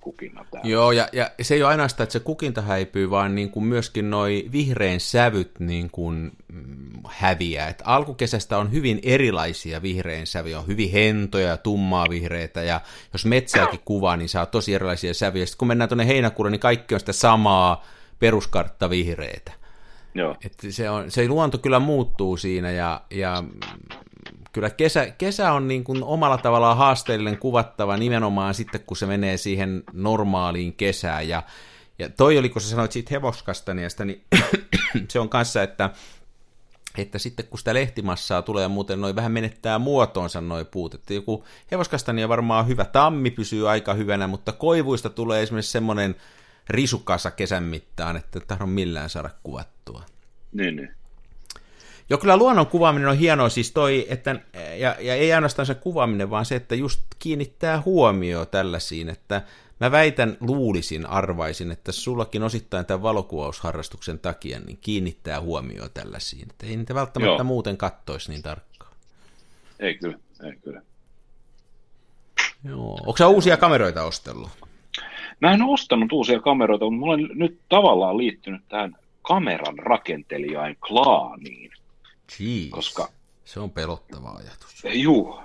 S3: kukinna täällä.
S2: Joo, ja, ja se ei ole ainoastaan, että se kukinta häipyy, vaan niin kuin myöskin noi vihreän sävyt niin kuin mm, häviää. Et alkukesästä on hyvin erilaisia vihreän sävyjä, on hyvin hentoja, tummaa vihreitä, ja jos metsääkin kuvaa, niin saa tosi erilaisia sävyjä. Sitten kun mennään tuonne heinäkuulle, niin kaikki on sitä samaa peruskartta vihreitä. Joo. Et se, on, se luonto kyllä muuttuu siinä, ja, ja kyllä kesä, kesä on niin kuin omalla tavallaan haasteellinen kuvattava nimenomaan sitten, kun se menee siihen normaaliin kesään. Ja, ja toi oli, kun sä sanoit siitä hevoskastaniasta, niin *clears throat* se on kanssa, että että sitten kun sitä lehtimassaa tulee muuten noin vähän menettää muotoonsa noin puut, että joku hevoskastania varmaan hyvä tammi pysyy aika hyvänä, mutta koivuista tulee esimerkiksi semmoinen risukasa kesän mittaan, että ei millään saada kuvattua.
S3: Niin, niin.
S2: Joo, kyllä luonnon kuvaaminen on hienoa, siis toi, että, ja, ja ei ainoastaan se kuvaaminen, vaan se, että just kiinnittää huomioon tällaisiin, että mä väitän, luulisin, arvaisin, että sullakin osittain tämän valokuvausharrastuksen takia niin kiinnittää huomioon tällaisiin, että ei niitä välttämättä Joo. muuten kattoisi niin tarkkaan.
S3: Ei kyllä, ei kyllä.
S2: Joo. Onko sä uusia kameroita ostellut?
S3: Mä en ostanut uusia kameroita, mutta mulla on nyt tavallaan liittynyt tähän kameran rakentelijain klaaniin.
S2: Jeez. Koska, se on pelottava ajatus.
S3: Juu,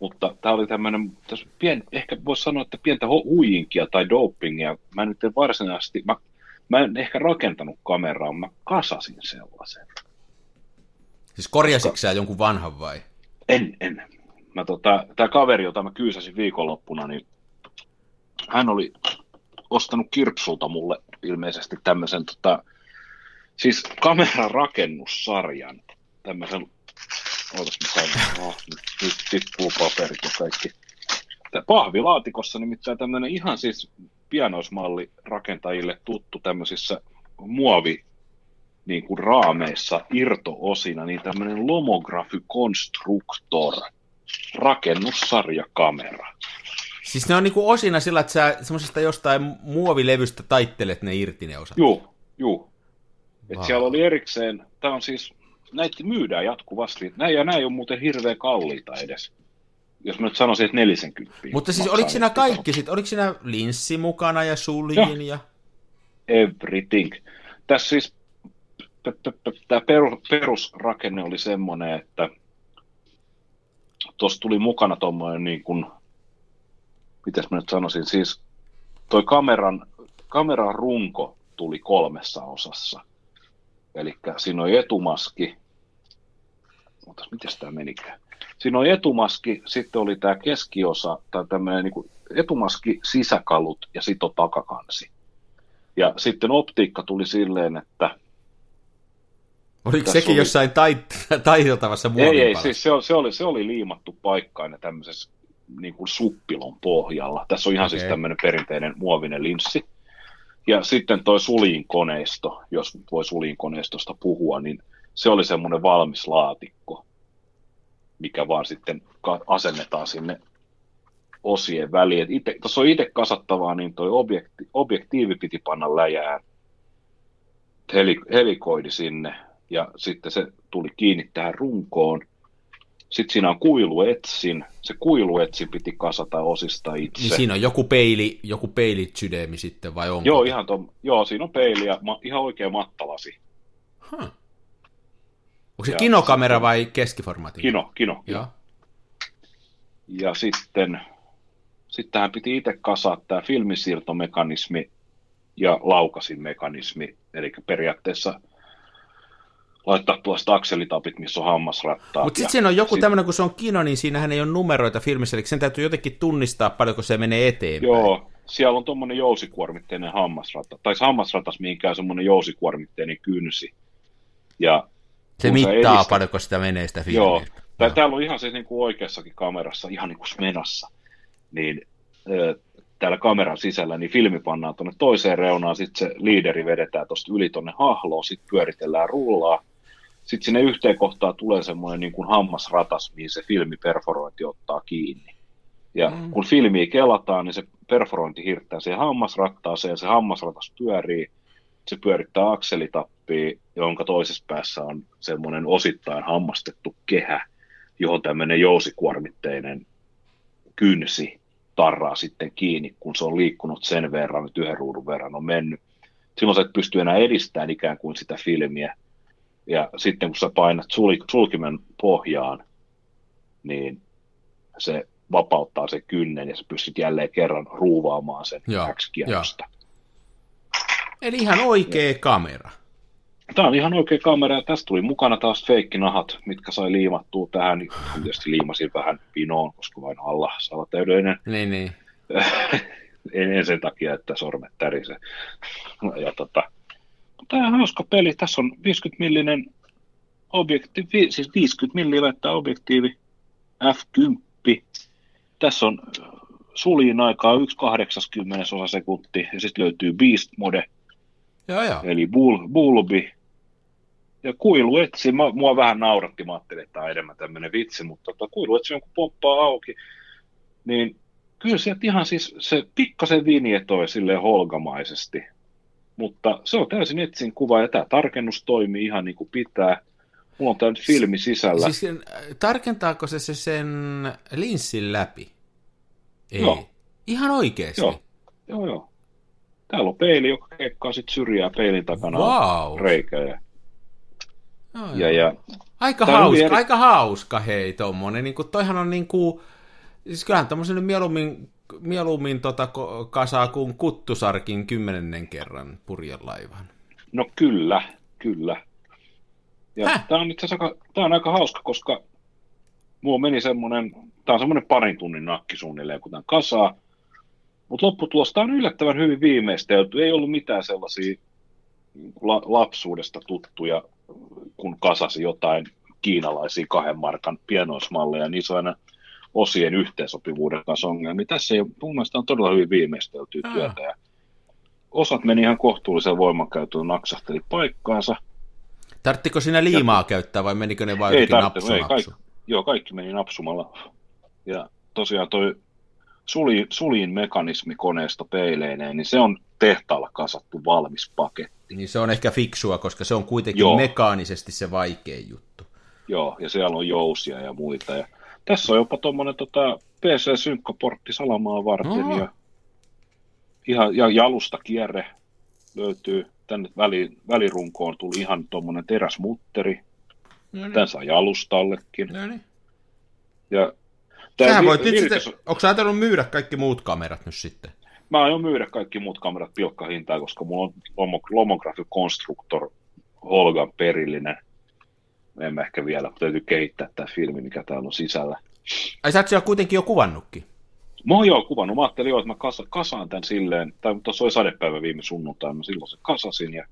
S3: mutta tämä oli tämmöinen, pien, ehkä voisi sanoa, että pientä huijinkia tai dopingia. Mä nyt en varsinaisesti, mä, mä en ehkä rakentanut kameraa, mä kasasin sellaisen.
S2: Siis korjasitko Koska... jonkun vanhan vai?
S3: En, en. Mä tota, tämä kaveri, jota mä kyysäsin viikonloppuna, niin hän oli ostanut Kirpsulta mulle ilmeisesti tämmöisen tota, siis kameran rakennussarjan, tämmöisen, ootas mä sain, oh, nyt, nyt tippuu paperit ja kaikki. Tämä pahvilaatikossa nimittäin tämmöinen ihan siis pianoismalli rakentajille tuttu tämmöisissä muovi niin kuin raameissa irtoosina, niin tämmöinen Lomography Constructor rakennussarjakamera.
S2: Siis ne on niinku osina sillä, että sä semmoisesta jostain muovilevystä taittelet ne irti ne osat.
S3: Joo, joo. Et siellä oli erikseen, tämä on siis, näitä myydään jatkuvasti. Näin ja näin on muuten hirveän kalliita edes. Jos mä nyt sanoisin, että 40.
S2: Mutta siis oliko siinä kaikki sitten? Oliko siinä linssi mukana ja suljin ja...
S3: Everything. Tässä siis tämä perusrakenne oli semmoinen, että tuossa tuli mukana tuommoinen niin kuin, mitäs mä nyt sanoisin, siis toi kameran, kameran runko tuli kolmessa osassa. Eli siinä on etumaski, mutta miten tämä menikään? Siinä on etumaski, sitten oli tämä keskiosa, tai tämmöinen niin etumaski, sisäkalut ja sitten on takakansi. Ja sitten optiikka tuli silleen, että...
S2: Oliko sekin oli... jossain tait- taiteltavassa
S3: Ei, ei, siis se, se, oli, se oli liimattu paikkaan tämmöisessä niin kuin suppilon pohjalla. Tässä on ihan okay. siis tämmöinen perinteinen muovinen linssi. Ja sitten toi koneisto, jos voi koneistosta puhua, niin se oli semmoinen valmis laatikko, mikä vaan sitten asennetaan sinne osien väliin. Tuossa on itse kasattavaa, niin toi objekti, objektiivi piti panna läjään, heli, helikoidi sinne, ja sitten se tuli kiinni tähän runkoon, sitten siinä on kuiluetsin. Se kuiluetsin piti kasata osista itse.
S2: Niin siinä on joku peili, joku peilitsydemi sitten, vai onko?
S3: Joo, ihan tom, joo, siinä on peili ja ma, ihan oikea mattalasi.
S2: Huh. Onko se ja kinokamera sitten, vai keskiformaatti?
S3: Kino, kino. Joo. Ja sitten, sitten hän piti itse kasata tämä filmisiirtomekanismi ja laukasimekanismi, eli periaatteessa laittaa tuosta akselitapit, missä on hammasrattaa.
S2: Mutta sitten siinä on joku sit... tämmöinen, kun se on kino, niin siinähän ei ole numeroita filmissä, eli sen täytyy jotenkin tunnistaa paljonko se menee eteenpäin.
S3: Joo, siellä on tuommoinen jousikuormitteinen hammasrata, tai hammasratas mihinkään semmoinen jousikuormitteinen kynsi. Ja
S2: se mittaa edistä... paljonko sitä menee sitä filmiä. Joo,
S3: Tää, täällä on ihan siis niin kuin oikeassakin kamerassa, ihan niin kuin Smenassa, niin täällä kameran sisällä, niin filmi pannaan tuonne toiseen reunaan, sitten se liideri vedetään tuosta yli tuonne hahloon, sitten pyöritellään rullaa, sitten sinne yhteen kohtaan tulee semmoinen niin kuin hammasratas, mihin se filmiperforointi ottaa kiinni. Ja mm. kun filmiä kelataan, niin se perforointi hirttää siihen hammasrattaaseen, se hammasratas pyörii, se pyörittää akselitappia, jonka toisessa päässä on semmoinen osittain hammastettu kehä, johon tämmöinen jousikuormitteinen kynsi tarraa sitten kiinni, kun se on liikkunut sen verran, että yhden ruudun verran on mennyt. Silloin sä et pysty enää edistämään ikään kuin sitä filmiä. Ja sitten kun sä painat sulkimen pohjaan, niin se vapauttaa se kynnen ja sä pystyt jälleen kerran ruuvaamaan sen x
S2: Eli ihan oikea ja. kamera.
S3: Tämä on ihan oikea kamera ja tästä tuli mukana taas feikkinahat, mitkä sai liimattua tähän. Tietysti liimasin vähän pinoon, koska vain alla salatäydellinen.
S2: Niin, niin. *laughs*
S3: en, en, sen takia, että sormet tärise. *laughs* Ja tota, tämä on hauska peli. Tässä on 50 millinen objektiivi, siis 50 milliä objektiivi F10. Tässä on suljin aikaa 1,80 osa sekunti ja sitten löytyy Beast Mode,
S2: Joo, joo.
S3: eli bul, Bulbi. Ja kuiluetsi, mä, mua vähän nauratti, mä ajattelin, että tämä on enemmän tämmöinen vitsi, mutta tota, kuiluetsi on kun pomppaa auki, niin kyllä sieltä ihan siis se pikkasen vinjetoi sille holgamaisesti, mutta se on täysin etsin kuva ja tämä tarkennus toimii ihan niin kuin pitää. Mulla on tämä nyt filmi sisällä.
S2: Siis tarkentaako se, se sen linssin läpi? Ei.
S3: Joo.
S2: Ihan oikeasti?
S3: Joo, joo, joo. Täällä on peili, joka keikkaa sitten syrjää peilin takana
S2: wow.
S3: reikä. Ja,
S2: no,
S3: ja, ja,
S2: aika, hauska, eri... aika hauska, hei, tommonen. Niin kuin, toihan on niin kuin, siis kyllähän tämmöisen mieluummin, mieluummin tota kasaa kuin kuttusarkin kymmenennen kerran purjelaivan.
S3: No kyllä, kyllä. Ja tämä on itse asiassa tää on aika hauska, koska mulla meni semmoinen, tämä on semmoinen parin tunnin nakki suunnilleen, kun tämän kasaa, mutta lopputulos, tämä on yllättävän hyvin viimeistelty, ei ollut mitään sellaisia la- lapsuudesta tuttuja, kun kasasi jotain kiinalaisia kahden markan pienoismalleja, niin se on aina osien yhteensopivuuden kanssa ongelmia. Tässä ei, mun mielestä on todella hyvin viimeisteltyä työtä. Ja osat meni ihan kohtuullisen voimankäyttöön, naksahteli paikkaansa.
S2: Tarttiko sinä liimaa ja, käyttää vai menikö ne vain ei napsu,
S3: ei, kaikki, Joo, kaikki meni napsumalla. Ja tosiaan toi suli, sulin mekanismi koneesta peileineen, niin se on tehtaalla kasattu valmis paketti.
S2: Niin se on ehkä fiksua, koska se on kuitenkin Joo. mekaanisesti se vaikein juttu.
S3: Joo, ja siellä on jousia ja muita. Ja tässä on jopa tuommoinen tota, PC-synkkaportti salamaa varten no. ja, ihan, ja jalusta kierre löytyy. Tänne väli, välirunkoon tuli ihan tuommoinen teräsmutteri. No niin. Tämän saa jalustallekin.
S2: No niin.
S3: Ja
S2: Sähän voit vir- sitten, onko sä ajatellut myydä kaikki muut kamerat nyt sitten?
S3: Mä aion myydä kaikki muut kamerat pilkkahintaan, koska mulla on Lomography Constructor Holgan perillinen. En mä ehkä vielä, täytyy kehittää tämä filmi, mikä täällä on sisällä.
S2: Ai sä oot kuitenkin jo kuvannutkin?
S3: Mä oon jo kuvannut. Mä ajattelin jo, että mä kasa, kasaan tämän silleen, tai tuossa oli sadepäivä viime sunnuntaina, mä silloin sen kasasin ja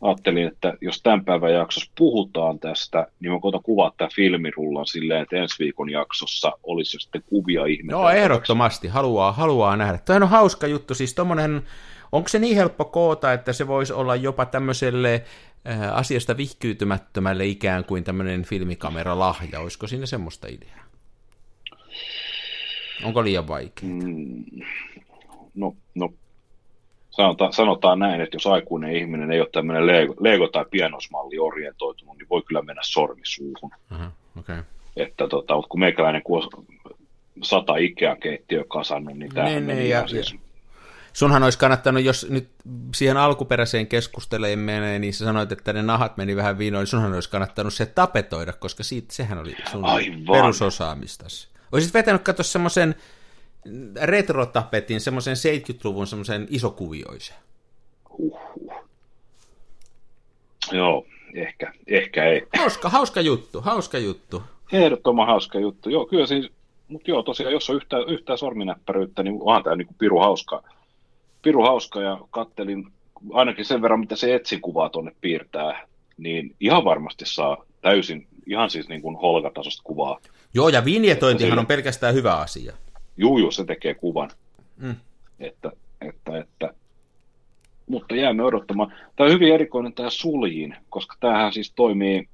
S3: ajattelin, että jos tämän päivän jaksossa puhutaan tästä, niin mä koitan kuvaa tämä filmirullan silleen, että ensi viikon jaksossa olisi sitten kuvia ihmettä.
S2: Joo, ehdottomasti. Haluaa, haluaa nähdä. Tämä on hauska juttu. Siis tommonen, onko se niin helppo koota, että se voisi olla jopa tämmöiselle asiasta vihkyytymättömälle ikään kuin tämmöinen filmikameralahja? Olisiko siinä semmoista ideaa? Onko liian vaikea? Mm,
S3: no, no sanotaan, sanotaan näin, että jos aikuinen ihminen ei ole tämmöinen Lego, Lego tai pianosmalli orientoitunut, niin voi kyllä mennä sormisuuhun.
S2: Uh-huh, okay.
S3: Että tota, kun meikäläinen kun on sata Ikea keittiö kasannut, niin tämä niin, niin, ja, siis...
S2: Sunhan olisi kannattanut, jos nyt siihen alkuperäiseen keskusteleen menee, niin sä sanoit, että ne nahat meni vähän viinoon, niin sunhan olisi kannattanut se tapetoida, koska siitä, sehän oli sun Aivan. perusosaamistasi. Olisit vetänyt katsoa semmoisen retrotapetin, semmoisen 70-luvun semmoisen isokuvioisen.
S3: Uhuh. Joo, ehkä, ehkä ei.
S2: Hauska, hauska juttu, hauska juttu.
S3: Ehdottoman hauska juttu. Joo, kyllä siis, mutta joo, tosiaan, jos on yhtään, yhtään sorminäppäryyttä, niin onhan tämä niin piru hauska. Piru hauska ja kattelin ainakin sen verran, mitä se etsikuvaa tuonne piirtää, niin ihan varmasti saa täysin, ihan siis niin kuin holgatasosta kuvaa.
S2: Joo, ja vinjetointihan on pelkästään hyvä asia.
S3: Juu, juu, se tekee kuvan.
S2: Mm.
S3: Että, että, että. Mutta jäämme odottamaan. Tämä on hyvin erikoinen tämä suljin, koska tämähän siis toimii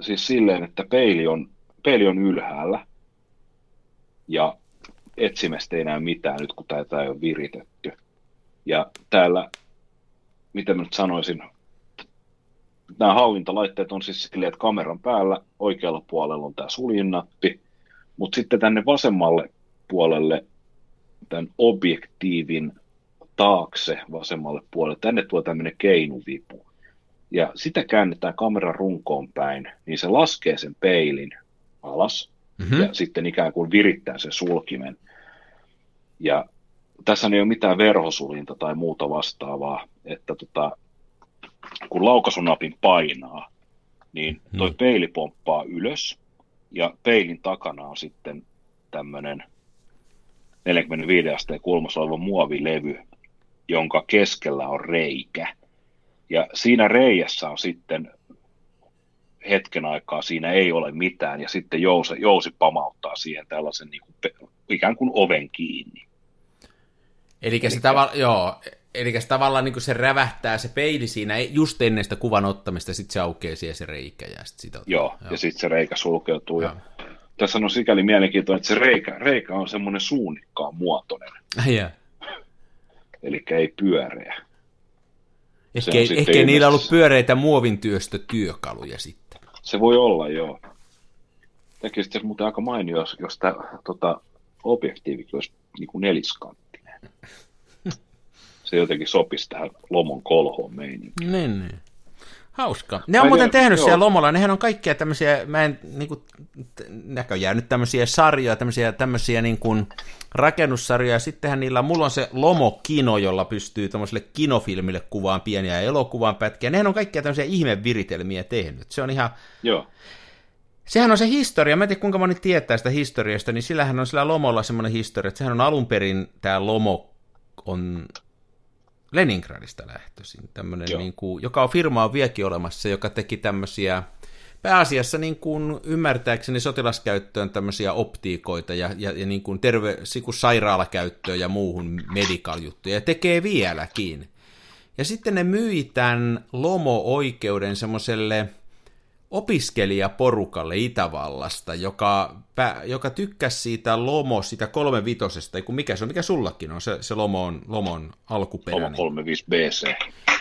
S3: siis silleen, että peili on, peili on ylhäällä ja etsimestä ei näy mitään nyt, kun tätä ei ole viritetty. Ja täällä, mitä mä nyt sanoisin, nämä hallintalaitteet on siis silleen, että kameran päällä oikealla puolella on tämä suljinnappi, mutta sitten tänne vasemmalle puolelle tämän objektiivin taakse vasemmalle puolelle, tänne tuo tämmöinen keinuvipu. Ja sitä käännetään kameran runkoon päin, niin se laskee sen peilin alas mm-hmm. ja sitten ikään kuin virittää sen sulkimen. Ja tässä ei ole mitään verhosulinta tai muuta vastaavaa, että tota, kun laukaisunapin painaa, niin toi hmm. peili pomppaa ylös, ja peilin takana on sitten tämmöinen 45 asteen kulmassa oleva muovilevy, jonka keskellä on reikä. Ja siinä reijässä on sitten hetken aikaa, siinä ei ole mitään, ja sitten jousi, jousi pamauttaa siihen tällaisen niin kuin, ikään kuin oven kiinni.
S2: Eli se, tavalla, joo, eli se tavallaan niin se rävähtää se peili siinä just ennen sitä kuvan ottamista, sitten se aukeaa siihen se reikä. Ja sit sitä,
S3: joo, joo, ja sitten se reikä sulkeutuu. Ja tässä on sikäli mielenkiintoinen, että se reikä, reikä on semmoinen suunnikkaan muotoinen. *laughs*
S2: Yeah.
S3: Eli ei pyöreä.
S2: Ehkä, ei, ehkä niillä ollut pyöreitä muovintyöstötyökaluja sitten.
S3: Se voi olla, joo. Tekisi sitten muuten aika mainio, jos, jos tämä tota, objektiivikin olisi niin kuin neliskanttinen. *laughs* Se jotenkin sopisi tähän lomon kolhoon meininkiin.
S2: Niin, niin. Hauska. Ne on Ai muuten tehnyt joo. siellä lomolla, nehän on kaikkia tämmöisiä, mä en niin kuin, näköjään nyt tämmöisiä sarjoja, tämmöisiä, tämmöisiä niin kuin rakennussarjoja, sittenhän niillä, mulla on se Lomo-kino, jolla pystyy tämmöiselle kinofilmille kuvaan pieniä elokuvan pätkiä, nehän on kaikkia tämmöisiä ihmeviritelmiä tehnyt, se on ihan...
S3: Joo.
S2: Sehän on se historia, mä en tiedä kuinka moni tietää sitä historiasta, niin sillähän on sillä Lomolla semmoinen historia, että sehän on alun perin, tämä Lomo on Leningradista lähtöisin, tämmönen, niin kuin, joka on firma on vieläkin olemassa, joka teki tämmöisiä pääasiassa niin kuin ymmärtääkseni sotilaskäyttöön tämmöisiä optiikoita ja, ja, ja niin kuin terve, niin kuin sairaalakäyttöön ja muuhun medical ja tekee vieläkin. Ja sitten ne myi tämän Lomo-oikeuden semmoiselle opiskelijaporukalle Itävallasta, joka, joka tykkäsi siitä Lomo, sitä kolme vitosesta, kun mikä se on, mikä sullakin on, se, se Lomon, Lomon alkuperäinen.
S3: Lomo 35 BC.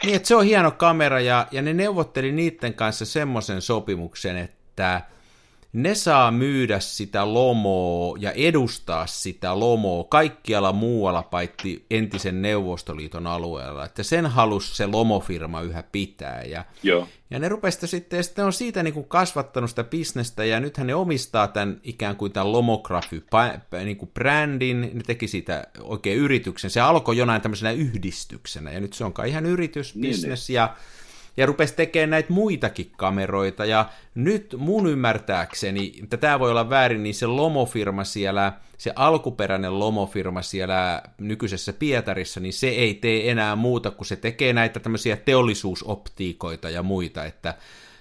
S2: Niin, että se on hieno kamera, ja, ja ne neuvotteli niiden kanssa semmoisen sopimuksen, että ne saa myydä sitä lomoa ja edustaa sitä lomoa kaikkialla muualla paitsi entisen Neuvostoliiton alueella. Että sen halus se lomofirma yhä pitää. Ja,
S3: Joo.
S2: ja ne rupesivat sitten, ja sitten on siitä niin kuin kasvattanut sitä bisnestä, ja nythän ne omistaa tämän ikään kuin tämän lomografy niin kuin brändin, ne teki siitä oikein yrityksen. Se alkoi jonain tämmöisenä yhdistyksenä, ja nyt se onkaan ihan yritys, niin, business, niin. ja ja rupesi tekemään näitä muitakin kameroita, ja nyt mun ymmärtääkseni, että tämä voi olla väärin, niin se lomofirma siellä, se alkuperäinen lomofirma siellä nykyisessä Pietarissa, niin se ei tee enää muuta, kuin se tekee näitä tämmöisiä teollisuusoptiikoita ja muita, että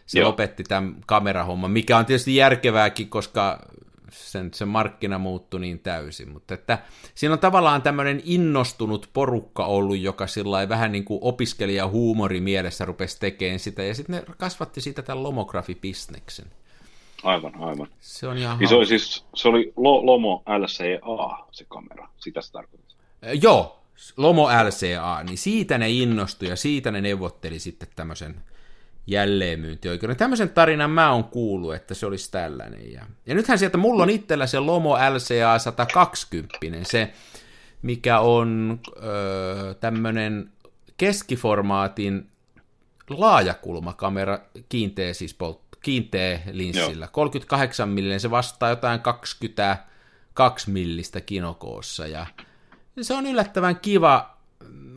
S2: se Joo. lopetti tämän kamerahomman, mikä on tietysti järkevääkin, koska sen, sen markkina muuttui niin täysin, mutta että siinä on tavallaan tämmöinen innostunut porukka ollut, joka sillä vähän niin kuin opiskelija huumori mielessä rupesi tekemään sitä, ja sitten ne kasvatti siitä tämän lomografipisneksen.
S3: Aivan, aivan.
S2: Se on ihan
S3: niin se oli siis, se oli Lomo LCA se kamera, sitä se tarkoittaa.
S2: Joo, Lomo LCA, niin siitä ne innostui ja siitä ne neuvotteli sitten tämmöisen jälleenmyyntioikeuden. Tämmöisen tarinan mä oon kuullut, että se olisi tällainen. Ja, ja nythän sieltä mulla on itsellä se Lomo LCA 120, se mikä on öö, tämmöinen keskiformaatin laajakulmakamera, kiinteä siis polt- kiinteä linssillä, Joo. 38 millinen, se vastaa jotain 22 millistä kinokoossa, ja se on yllättävän kiva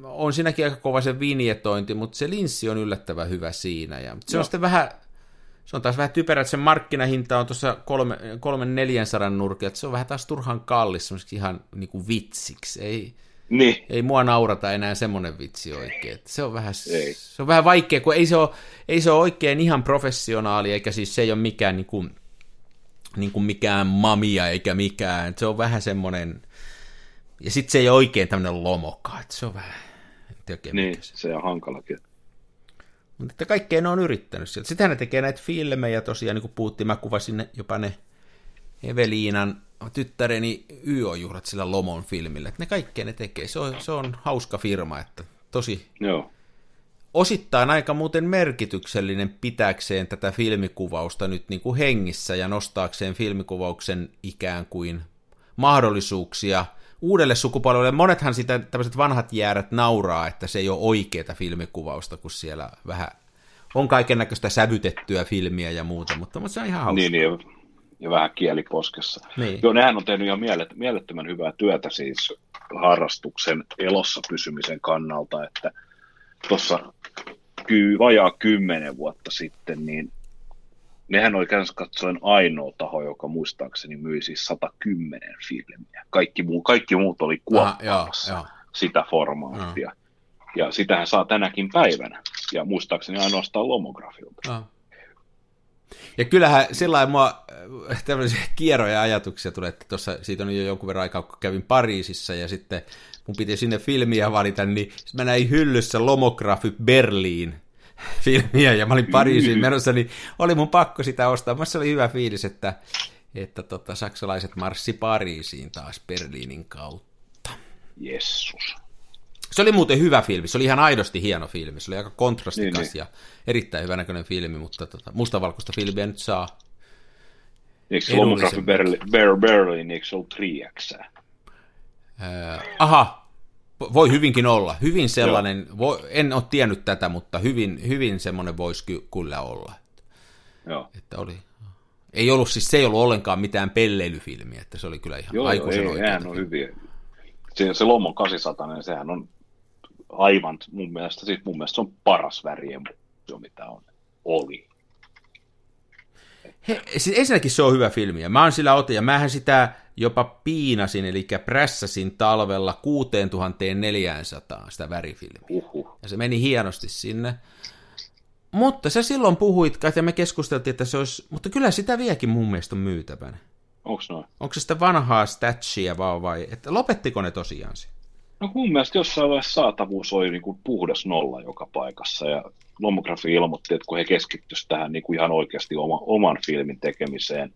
S2: on siinäkin aika kova se vinjetointi, mutta se linssi on yllättävän hyvä siinä. Ja se Joo. on sitten vähän, se on taas vähän typerä, että sen markkinahinta on tuossa kolme, kolmen neljän sadan nurkilla, että se on vähän taas turhan kallis, ihan niin kuin vitsiksi. Ei,
S3: niin.
S2: ei mua naurata enää semmoinen vitsi oikein. Se on vähän, ei. se on vähän vaikea, kun ei se, ole, ei se ole oikein ihan professionaali, eikä siis se ei ole mikään niin kuin, niin kuin mikään mamia eikä mikään. Se on vähän semmoinen, Ja sitten se ei ole oikein tämmöinen lomoka, että se on vähän...
S3: Niin, se. on hankalakin.
S2: Mutta että kaikkea ne on yrittänyt sieltä. Sitten ne tekee näitä filmejä tosiaan, niin kuin puhuttiin, mä kuvasin ne, jopa ne Eveliinan tyttäreni YO-juhlat sillä Lomon filmillä. Että ne kaikkea ne tekee. Se on, se on hauska firma, että tosi
S3: Joo.
S2: osittain aika muuten merkityksellinen pitääkseen tätä filmikuvausta nyt niin kuin hengissä ja nostaakseen filmikuvauksen ikään kuin mahdollisuuksia uudelle sukupolvelle. Monethan sitä tämmöiset vanhat jäärät nauraa, että se ei ole oikeaa filmikuvausta, kun siellä vähän on kaiken näköistä sävytettyä filmiä ja muuta, mutta, mutta se on ihan hauska.
S3: Niin, niin ja vähän kieliposkessa.
S2: Niin.
S3: Joo, nehän on tehnyt ihan mielettömän hyvää työtä siis harrastuksen elossa pysymisen kannalta, että tuossa ky- vajaa kymmenen vuotta sitten, niin nehän oli käytännössä katsoen ainoa taho, joka muistaakseni myi siis 110 filmiä. Kaikki, muu, kaikki muut oli kuoppaamassa sitä formaattia. Aha. Ja sitähän saa tänäkin päivänä. Ja muistaakseni ainoastaan lomografilta. Aha.
S2: Ja kyllähän sillä mua äh, tämmöisiä kierroja ajatuksia tulee, että tuossa siitä on jo jonkun verran aikaa, kun kävin Pariisissa ja sitten mun piti sinne filmiä valita, niin mä näin hyllyssä Lomography Berliin filmiä ja mä olin Pariisiin menossa, niin oli mun pakko sitä ostaa. Mä se oli hyvä fiilis, että, että tota, saksalaiset marssi Pariisiin taas Berliinin kautta.
S3: Jessus.
S2: Se oli muuten hyvä filmi, se oli ihan aidosti hieno filmi, se oli aika kontrastikas niin, niin. ja erittäin hyvä näköinen filmi, mutta tota, mustavalkoista filmiä nyt saa.
S3: Eikö se Lomography Berlin, Ber, Berlin, eikö se ollut 3
S2: aha, voi hyvinkin olla. Hyvin sellainen, voi, en ole tiennyt tätä, mutta hyvin, hyvin semmoinen voisi ky, kyllä olla.
S3: Joo.
S2: Että oli, ei ollut, siis se ei ollut ollenkaan mitään pelleilyfilmiä, että se oli kyllä ihan
S3: Joo, aikuisen ei, on hyviä. Se, se Lomon 800, niin sehän on aivan, mun mielestä, siis mun mielestä se on paras värien mitä on, oli.
S2: He, siis ensinnäkin se on hyvä filmi, ja mä oon sillä otin, ja mähän sitä jopa piinasin, eli prässäsin talvella 6400 sitä värifilmiä.
S3: Uhuh.
S2: Ja se meni hienosti sinne. Mutta sä silloin puhuit, ja me keskusteltiin, että se olisi, mutta kyllä sitä vieläkin mun mielestä on myytävänä.
S3: Onko noin?
S2: Onko se sitä vanhaa statchia vaan vai, että lopettiko ne tosiaan sen?
S3: No mun mielestä jossain vaiheessa saatavuus oli niin kuin puhdas nolla joka paikassa ja Lomografi ilmoitti, että kun he keskittyisivät tähän niin kuin ihan oikeasti oma, oman filmin tekemiseen.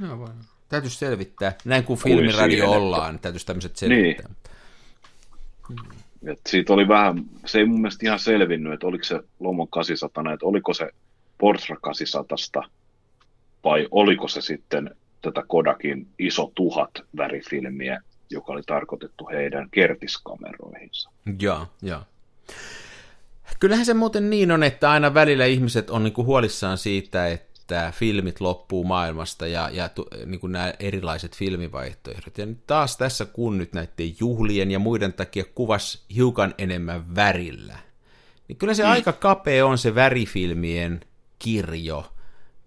S2: No. Täytyisi selvittää. Näin kuin filmiradio siihen, ollaan, että... täytyisi tämmöiset selvittää.
S3: Niin. Et siitä oli vähän, se ei mun mielestä ihan selvinnyt, että oliko se Lomon 800, että oliko se Portra 800 vai oliko se sitten tätä Kodakin iso tuhat värifilmiä, joka oli tarkoitettu heidän kertiskameroihinsa.
S2: Joo, joo. Kyllähän se muuten niin on, että aina välillä ihmiset on niinku huolissaan siitä, että filmit loppuu maailmasta ja, ja niin kuin nämä erilaiset filmivaihtoehdot. Ja nyt taas tässä, kun nyt näiden juhlien ja muiden takia kuvas hiukan enemmän värillä, niin kyllä se mm. aika kapea on se värifilmien kirjo –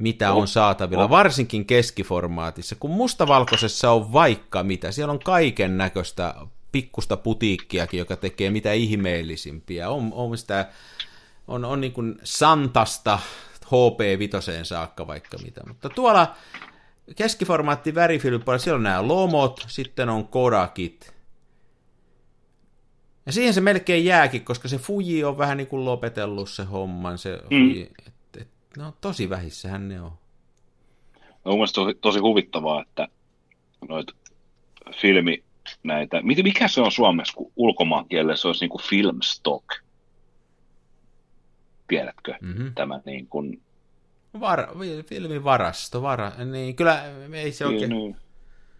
S2: mitä on. saatavilla, varsinkin keskiformaatissa, kun mustavalkoisessa on vaikka mitä, siellä on kaiken näköistä pikkusta putiikkiakin, joka tekee mitä ihmeellisimpiä, on, on sitä, on, on niin kuin Santasta HP Vitoseen saakka vaikka mitä, mutta tuolla keskiformaatti värifilmipuolella, siellä on nämä lomot, sitten on Kodakit, ja siihen se melkein jääkin, koska se Fuji on vähän niin kuin lopetellut se homman, se mm. Fuji, No tosi vähissähän ne on.
S3: No, mun tosi, tosi huvittavaa, että noit filmi näitä, mikä se on suomessa, kun ulkomaan kielellä se olisi niin kuin filmstock? Tiedätkö mm-hmm. tämä niin kuin...
S2: Var, filmivarasto, vara, niin kyllä ei se oikein... Niin,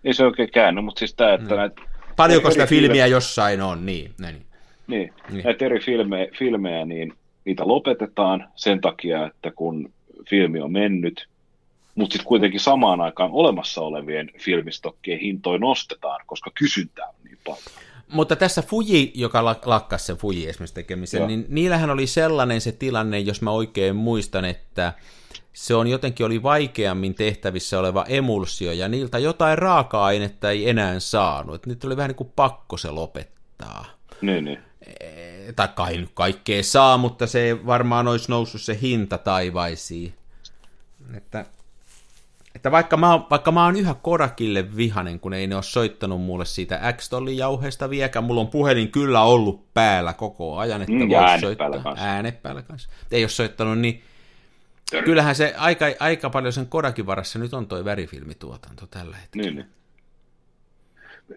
S3: ei se oikein käänny, mutta siis tämä, että no. näitä...
S2: Paljonko sitä filmiä filme... jossain on, niin.
S3: Niin, niin. niin. näitä eri filmejä, filmejä, niin niitä lopetetaan sen takia, että kun filmi on mennyt, mutta sitten kuitenkin samaan aikaan olemassa olevien filmistokkien hintoja nostetaan, koska kysyntää on niin paljon.
S2: Mutta tässä Fuji, joka lakkasi sen Fuji esimerkiksi tekemisen, Joo. niin niillähän oli sellainen se tilanne, jos mä oikein muistan, että se on jotenkin oli vaikeammin tehtävissä oleva emulsio, ja niiltä jotain raaka-ainetta ei enää saanut. Nyt oli vähän niin kuin pakko se lopettaa.
S3: Niin, niin
S2: tai kai nyt kaikkea saa, mutta se varmaan olisi noussut se hinta taivaisiin. Että että vaikka mä, oon, vaikka mä oon yhä Kodakille vihanen, kun ei ne ole soittanut mulle siitä x jauheesta viekään, mulla on puhelin kyllä ollut päällä koko ajan, että
S3: Mm,
S2: voisi soittaa.
S3: päällä kanssa.
S2: Äänet päällä kanssa. Ei ole soittanut, niin kyllähän se aika, aika paljon sen Kodakin varassa nyt on toi värifilmituotanto tällä hetkellä.
S3: Niin, niin.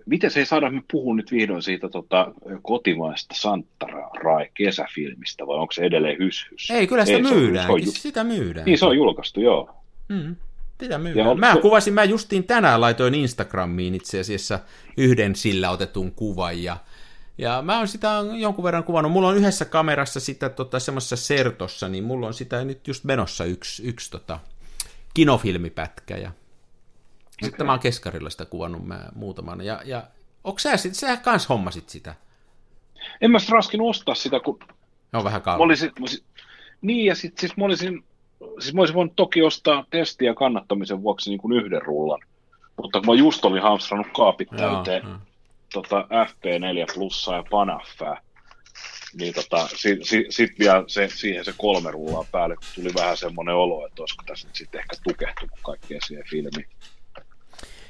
S3: Miten se ei saada me puhua nyt vihdoin siitä tota, kotimaista Santarai kesäfilmistä, vai onko se edelleen hyshys?
S2: Ei, kyllä sitä
S3: Ei, se on-
S2: myydään,
S3: se on ju-
S2: sitä myydään.
S3: Niin, se on julkaistu, joo.
S2: Mm, sitä myydään.
S3: on-
S2: Mä
S3: se-
S2: kuvasin, mä justiin tänään laitoin Instagramiin itse asiassa yhden sillä otetun kuvan ja ja mä oon sitä jonkun verran kuvannut. Mulla on yhdessä kamerassa sitä tota, semmoisessa sertossa, niin mulla on sitä nyt just menossa yksi, yksi tota, kinofilmipätkä. Ja sitten mä oon keskarilla sitä kuvannut mä muutaman. Ja, ja onko sä, sit, sä kans hommasit sitä?
S3: En mä sit raskinut ostaa sitä, kun
S2: Ne on vähän
S3: olisin, mä olisin, niin ja sit siis mä olisin, siis mä olisin voinut toki ostaa testiä kannattamisen vuoksi niin kuin yhden rullan, mutta kun mä just olin hamstrannut kaapit täyteen tota FP4 plussaa ja Panaffää, niin tota, sit, sit, sit vielä se, siihen se kolme rullaa päälle, kun tuli vähän semmoinen olo, että olisiko tässä nyt sitten ehkä tukehtunut kaikkea siihen filmiin.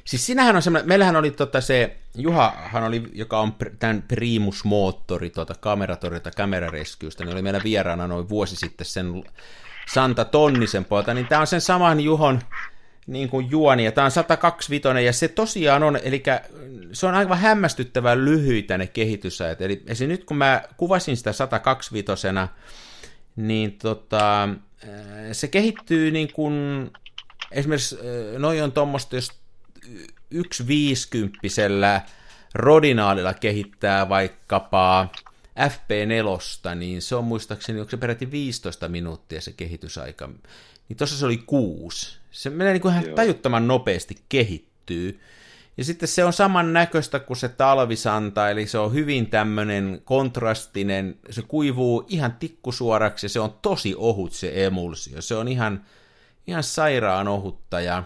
S2: Siis sinähän on semmoinen, meillähän oli tota se, Juhahan oli, joka on pr- tämän Primus-moottori tuota kameratorilta Camerarescuesta, niin oli meillä vieraana noin vuosi sitten sen Santa Tonnisen puolta, niin tämä on sen saman Juhon niin kuin juoni, ja tämä on 125, ja se tosiaan on, eli se on aivan hämmästyttävän lyhyitä ne kehitysajat, eli esim. nyt kun mä kuvasin sitä 125 niin tota, se kehittyy niin kuin, esimerkiksi noin on tuommoista, jos yksi viisikymppisellä rodinaalilla kehittää vaikkapa FP4, niin se on muistaakseni, onko se peräti 15 minuuttia se kehitysaika, niin tuossa se oli kuusi. Se menee niin kuin ihan
S3: Joo.
S2: tajuttoman nopeasti kehittyy. Ja sitten se on saman näköistä kuin se talvisanta, eli se on hyvin tämmöinen kontrastinen, se kuivuu ihan tikkusuoraksi ja se on tosi ohut se emulsio. Se on ihan, ihan sairaan ohutta ja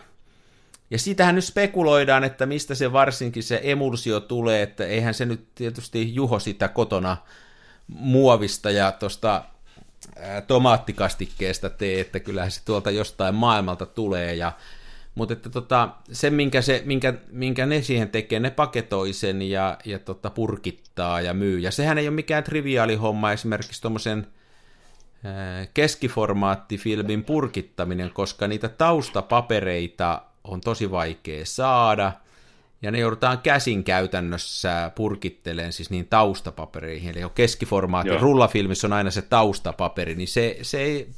S2: ja siitähän nyt spekuloidaan, että mistä se varsinkin se emulsio tulee, että eihän se nyt tietysti Juho sitä kotona muovista ja tuosta tomaattikastikkeesta tee, että kyllähän se tuolta jostain maailmalta tulee. Ja, mutta että tota, se, minkä, se, minkä, minkä ne siihen tekee, ne paketoi sen ja, ja tota, purkittaa ja myy. Ja sehän ei ole mikään triviaali homma esimerkiksi tuommoisen keskiformaattifilmin purkittaminen, koska niitä taustapapereita on tosi vaikea saada, ja ne joudutaan käsin käytännössä purkitteleen siis niin taustapapereihin, eli keskiformaatti,
S3: Joo.
S2: rullafilmissä on aina se taustapaperi, niin se, se ei,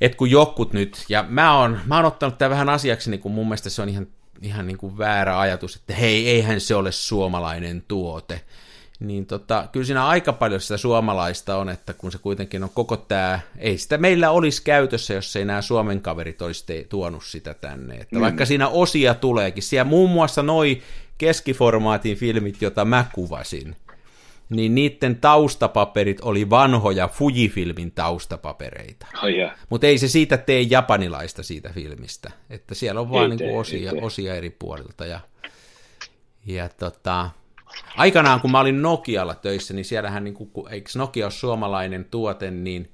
S2: et kun jokut nyt, ja mä oon, mä oon ottanut tämän vähän asiaksi, niin kun mun mielestä se on ihan, ihan niin kuin väärä ajatus, että hei, eihän se ole suomalainen tuote, niin tota, kyllä siinä aika paljon sitä suomalaista on, että kun se kuitenkin on koko tämä, ei sitä meillä olisi käytössä, jos ei nämä Suomen kaverit olisi te- tuonut sitä tänne. Että
S3: Mm.
S2: vaikka siinä osia tuleekin, siellä muun muassa noi keskiformaatin filmit, joita mä kuvasin, niin niiden taustapaperit oli vanhoja Fujifilmin taustapapereita.
S3: Ai jää.
S2: Mutta ei se siitä tee japanilaista siitä filmistä, että siellä on vaan
S3: Ei
S2: niinku
S3: ei
S2: osia,
S3: tee.
S2: osia eri puolilta. Ja, ja tota, aikanaan kun mä olin Nokialla töissä, niin siellähän, niinku, kun, eikö Nokia ole suomalainen tuote, niin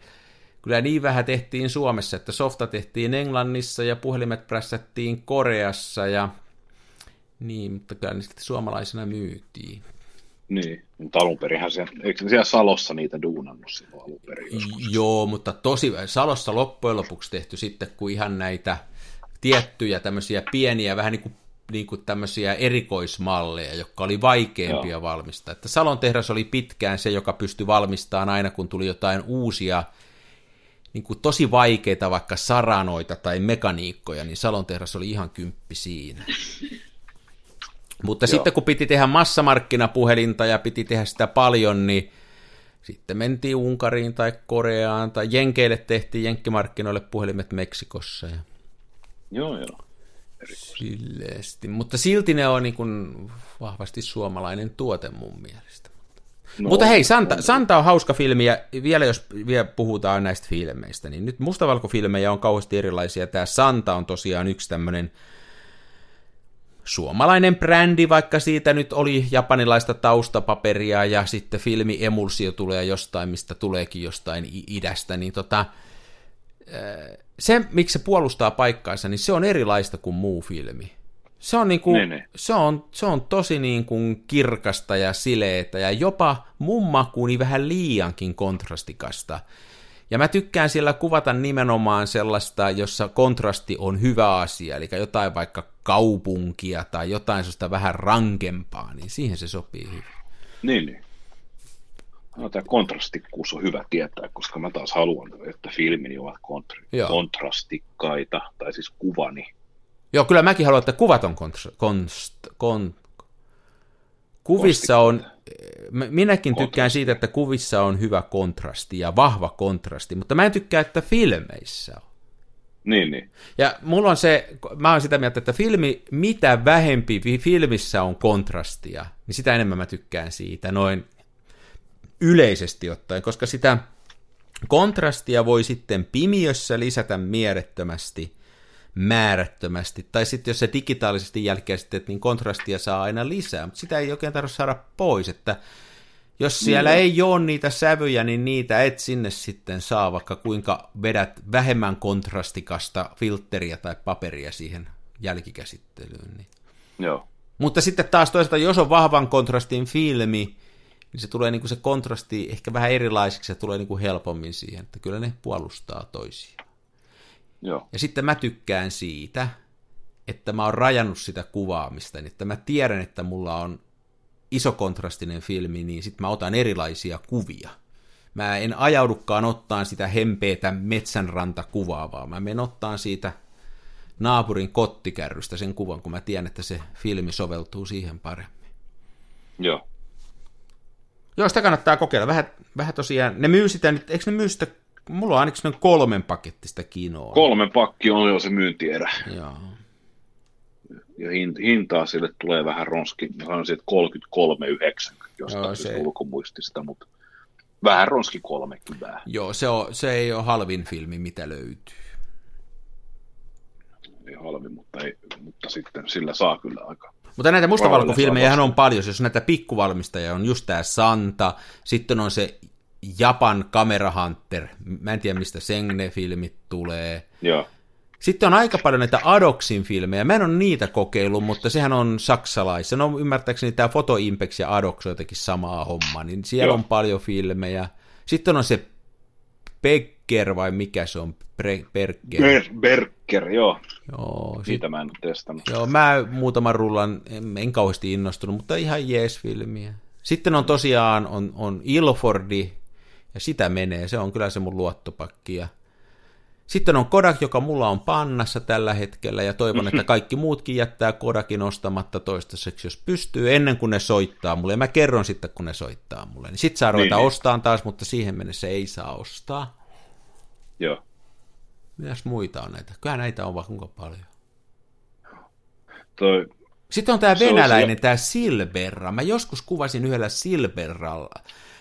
S2: kyllä niin vähän tehtiin Suomessa, että softa tehtiin Englannissa ja puhelimet prässättiin Koreassa ja niin, mutta kyllä ne sitten suomalaisena myytiin.
S3: Niin, mutta alun perinhän se, eikö siellä Salossa niitä duunannut silloin alun perin joskus?
S2: Joo, mutta tosi Salossa loppujen lopuksi tehty sitten, kun ihan näitä tiettyjä tämmöisiä pieniä, vähän niin kuin, niin kuin tämmöisiä erikoismalleja, jotka oli vaikeampia
S3: Joo.
S2: valmistaa. Että Salon tehdas oli pitkään se, joka pystyi valmistamaan aina, kun tuli jotain uusia, niin kuin tosi vaikeita vaikka saranoita tai mekaniikkoja, niin Salon tehdas oli ihan kymppi siinä. *laughs* Mutta
S3: Joo.
S2: sitten kun piti tehdä massamarkkinapuhelinta ja piti tehdä sitä paljon, niin sitten mentiin Unkariin tai Koreaan tai Jenkeille tehtiin Jenkkimarkkinoille puhelimet Meksikossa ja
S3: Joo, joo.
S2: Silleesti. Mutta silti ne on niin kuin vahvasti suomalainen tuote mun mielestä.
S3: No,
S2: Mutta hei, Santa,
S3: on-
S2: Santa on hauska filmi, ja vielä jos vielä puhutaan näistä filmeistä, niin nyt mustavalkofilmejä on kauheasti erilaisia. Tämä Santa on tosiaan yksi tämmöinen suomalainen brändi, vaikka siitä nyt oli japanilaista taustapaperia, ja sitten filmi Emulsio tulee jostain, mistä tuleekin jostain idästä, niin tota, se, miksi se puolustaa paikkaansa, niin se on erilaista kuin muu filmi. Se on, niin kuin,
S3: Ne, ne.
S2: se on, se on tosi niin kuin kirkasta ja sileetä ja jopa mun makuuni vähän liiankin kontrastikasta. Ja mä tykkään siellä kuvata nimenomaan sellaista, jossa kontrasti on hyvä asia, eli jotain vaikka kaupunkia tai jotain sellaista vähän rankempaa, niin siihen se sopii hyvin.
S3: Niin, niin. No, tämä kontrastikkuus on hyvä tietää, koska mä taas haluan, että filmini ovat kontra-
S2: Joo.
S3: kontrastikkaita, tai siis kuvani.
S2: Joo, kyllä mäkin haluan, että kuvat on konst, konst, kon, kuvissa on, minäkin tykkään
S3: Kontrasti.
S2: siitä, että kuvissa on hyvä kontrasti ja vahva kontrasti, mutta mä en tykkää, että filmeissä on.
S3: Niin, niin.
S2: Ja mulla on se, mä oon sitä mieltä, että filmi, mitä vähempi fi- filmissä on kontrastia, niin sitä enemmän mä tykkään siitä, noin yleisesti ottaen, koska sitä kontrastia voi sitten pimiössä lisätä mielettömästi, määrättömästi, tai sitten jos se digitaalisesti jälkeistet, niin kontrastia saa aina lisää, mutta sitä ei oikein tarvitse saada pois, että jos siellä ei ole niitä sävyjä, niin niitä et sinne sitten saa, vaikka kuinka vedät vähemmän kontrastikasta filtteriä tai paperia siihen jälkikäsittelyyn. Niin.
S3: Joo.
S2: Mutta sitten taas toisaalta, jos on vahvan kontrastin filmi, niin se tulee niin kuin se kontrasti ehkä vähän erilaiseksi ja tulee niin kuin helpommin siihen, että kyllä ne puolustaa toisiaan.
S3: Joo.
S2: Ja sitten mä tykkään siitä, että mä oon rajannut sitä kuvaamista, niin että mä tiedän, että mulla on isokontrastinen filmi, niin sitten mä otan erilaisia kuvia. Mä en ajaudukaan ottaan sitä hempeetä metsänrantakuvaa, vaan mä menen ottaan siitä naapurin kottikärrystä sen kuvan, kun mä tiedän, että se filmi soveltuu siihen paremmin.
S3: Joo.
S2: Joo, sitä kannattaa kokeilla. Vähän, vähän tosiaan, ne myy sitä nyt, eikö ne myy sitä, mulla on ainakin kolmen pakettista kinoa.
S3: Kolmen pakki on jo se myyntierä.
S2: Joo.
S3: Ja hin- hintaa sille tulee vähän ronski. Mä sanoisin, että 33,90 jostain
S2: Joo,
S3: se... ulkomuistista, mutta vähän ronski 30.
S2: Joo, se, on, se ei ole halvin filmi, mitä löytyy.
S3: Ei halvi, mutta, ei, mutta sitten sillä saa kyllä aika.
S2: Mutta näitä mustavalkofilmejä on paljon, jos näitä pikkuvalmistajia on just tämä Santa, sitten on se Japan Camera Hunter, mä en tiedä mistä Sengne-filmit tulee.
S3: Joo.
S2: Sitten on aika paljon näitä Adoxin filmejä, mä en ole niitä kokeillut, mutta sehän on saksalais. No ymmärtääkseni tämä Photo Impex ja Adox on jotenkin samaa hommaa, niin siellä
S3: Joo.
S2: on paljon filmejä. Sitten on se Becker vai mikä se on, Bre- Berger.
S3: Ber- Berker, joo.
S2: Joo, sit,
S3: Siitä mä en ole testannut.
S2: joo, mä muutaman rullan, en, en kauheasti innostunut, mutta ihan jees filmiä. Sitten on tosiaan on, on Ilfordi, ja sitä menee, se on kyllä se mun luottopakki. Ja sitten on Kodak, joka mulla on pannassa tällä hetkellä, ja toivon, että kaikki muutkin jättää Kodakin ostamatta toistaiseksi, jos pystyy, ennen kuin ne soittaa mulle. Ja mä kerron sitten, kun ne soittaa mulle. Niin sit saa ruveta
S3: niin.
S2: ostaan taas, mutta siihen mennessä ei saa ostaa.
S3: Joo.
S2: Mitäs muita on näitä? Kyllä näitä on vaan kuinka paljon.
S3: Toi,
S2: Sitten on tämä venäläinen, tämä Silberra. Mä joskus kuvasin yhdellä Silberralla,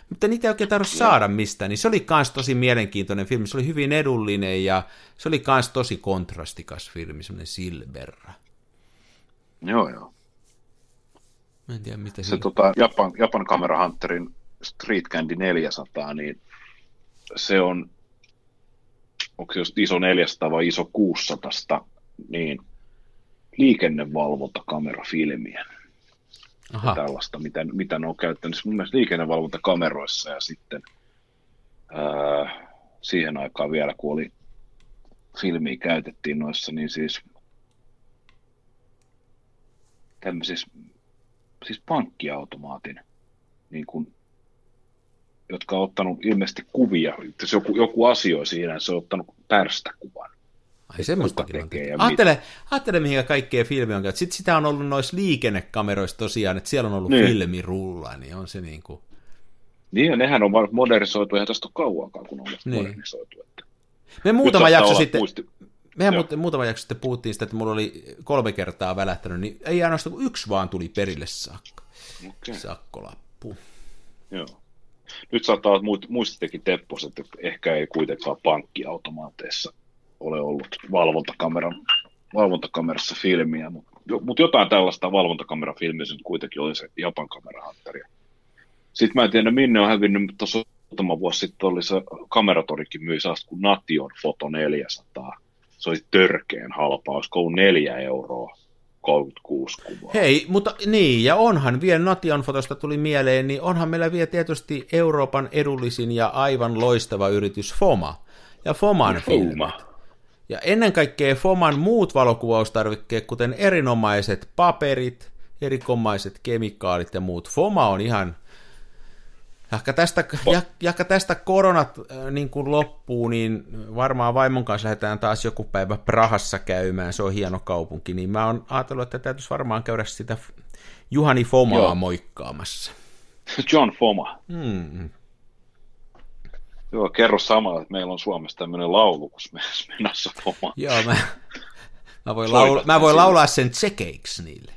S2: mutta niitä ei oikein tarvitse saada mistään. Niin se oli kans tosi mielenkiintoinen filmi. Se oli hyvin edullinen ja se oli kans tosi kontrastikas filmi, semmoinen Silberra.
S3: joo, joo.
S2: Mä en tiedä, mitä
S3: Se
S2: se...
S3: tota, Japan, Japan Camera Hunterin Street Candy 400, niin se on, onko se just iso 400 vai iso 600, niin liikennevalvontakamerafilmiä.
S2: Aha,
S3: tällaista, mitä, mitä ne on käyttänyt. Mun mielestä liikennevalvontakameroissa ja sitten ää, siihen aikaan vielä, kun oli filmiä käytettiin noissa, niin siis tämmöisissä siis pankkiautomaatin, niin kuin, jotka on ottanut ilmeisesti kuvia, jos joku, joku asioi siinä, se on ottanut pärstäkuvan.
S2: Ai semmoistakin on tehty.
S3: ja
S2: Ajattele, ajattele, mihin kaikkea filmi on käytetty. Sitten sitä on ollut noissa liikennekameroissa tosiaan, että siellä on ollut
S3: Niin.
S2: filmirulla, niin on se niin kuin...
S3: Niin, ja nehän on modernisoitu, eihän tästä ole kauankaan, kun on
S2: Niin.
S3: niin. modernisoitu. Että.
S2: Me muutama jakso sitten...
S3: Muisti...
S2: Mehän
S3: Joo.
S2: muutama jakso sitten puhuttiin sitä, että mulla oli kolme kertaa välähtänyt, niin ei ainoastaan kuin yksi vaan tuli perille saakka.
S3: Okay.
S2: Sakkolappu.
S3: Joo. Nyt saattaa olla muist- muistittekin Teppos, että ehkä ei kuitenkaan pankkiautomaateissa ole ollut valvontakameran, valvontakamerassa filmiä, mutta mut jotain tällaista valvontakamerafilmiä se nyt kuitenkin oli se Japan kamerahantteri. Sitten mä en tiedä, minne on hävinnyt, mutta tuossa muutama vuosi sitten oli se kameratorikin myi saasta kuin Nation Foto 400. Se oli törkeen halpa, olisiko ollut neljä euroa 36 kuvaa.
S2: Hei, mutta niin, ja onhan vielä Nation fotosta tuli mieleen, niin onhan meillä vielä tietysti Euroopan edullisin ja aivan loistava yritys FOMA. Ja FOMAN
S3: Foma.
S2: filmit. Ja ennen kaikkea FOMAN muut valokuvaustarvikkeet, kuten erinomaiset paperit, erikomaiset kemikaalit ja muut. FOMA on ihan, jahka tästä, ja, jahka tästä koronat äh, niin kuin loppuu, niin varmaan vaimon kanssa lähdetään taas joku päivä Prahassa käymään, se on hieno kaupunki, niin mä oon ajatellut, että täytyisi varmaan käydä sitä Juhani Fomaa
S3: Joo.
S2: moikkaamassa.
S3: John Foma.
S2: Hmm.
S3: Joo, kerro samalla, että meillä on Suomessa tämmöinen laulu, kun me menossa Foma.
S2: Joo, mä, mä, voin, laula, mä voin laulaa sen tsekeiksi niille.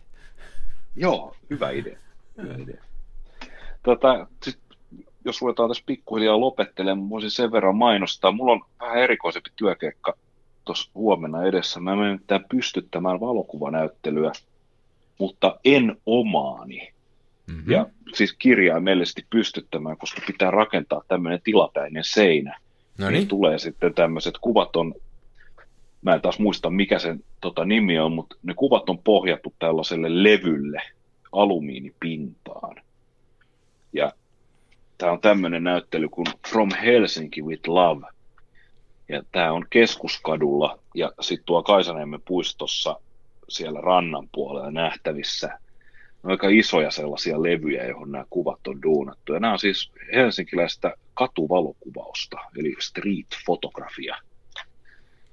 S3: Joo, hyvä idea. Hyvä idea. Tota, sit, jos ruvetaan tässä pikkuhiljaa lopettelemaan, voisin sen verran mainostaa. Mulla on vähän erikoisempi työkeikka tuossa huomenna edessä. Mä menen pystyttämään valokuvanäyttelyä, mutta en omaani.
S2: Mm-hmm.
S3: Ja siis kirjaimellisesti pystyttämään, koska pitää rakentaa tämmöinen tilapäinen seinä.
S2: no
S3: niin
S2: niin,
S3: tulee sitten tämmöiset kuvat on, mä en taas muista mikä sen tota, nimi on, mutta ne kuvat on pohjattu tällaiselle levylle, alumiinipintaan. Ja tämä on tämmöinen näyttely kuin From Helsinki with Love. Ja tämä on keskuskadulla ja sitten tuo Kaisaniemen puistossa siellä rannan puolella nähtävissä aika isoja sellaisia levyjä, johon nämä kuvat on duunattu. Ja nämä on siis helsinkiläistä katuvalokuvausta, eli street-fotografia.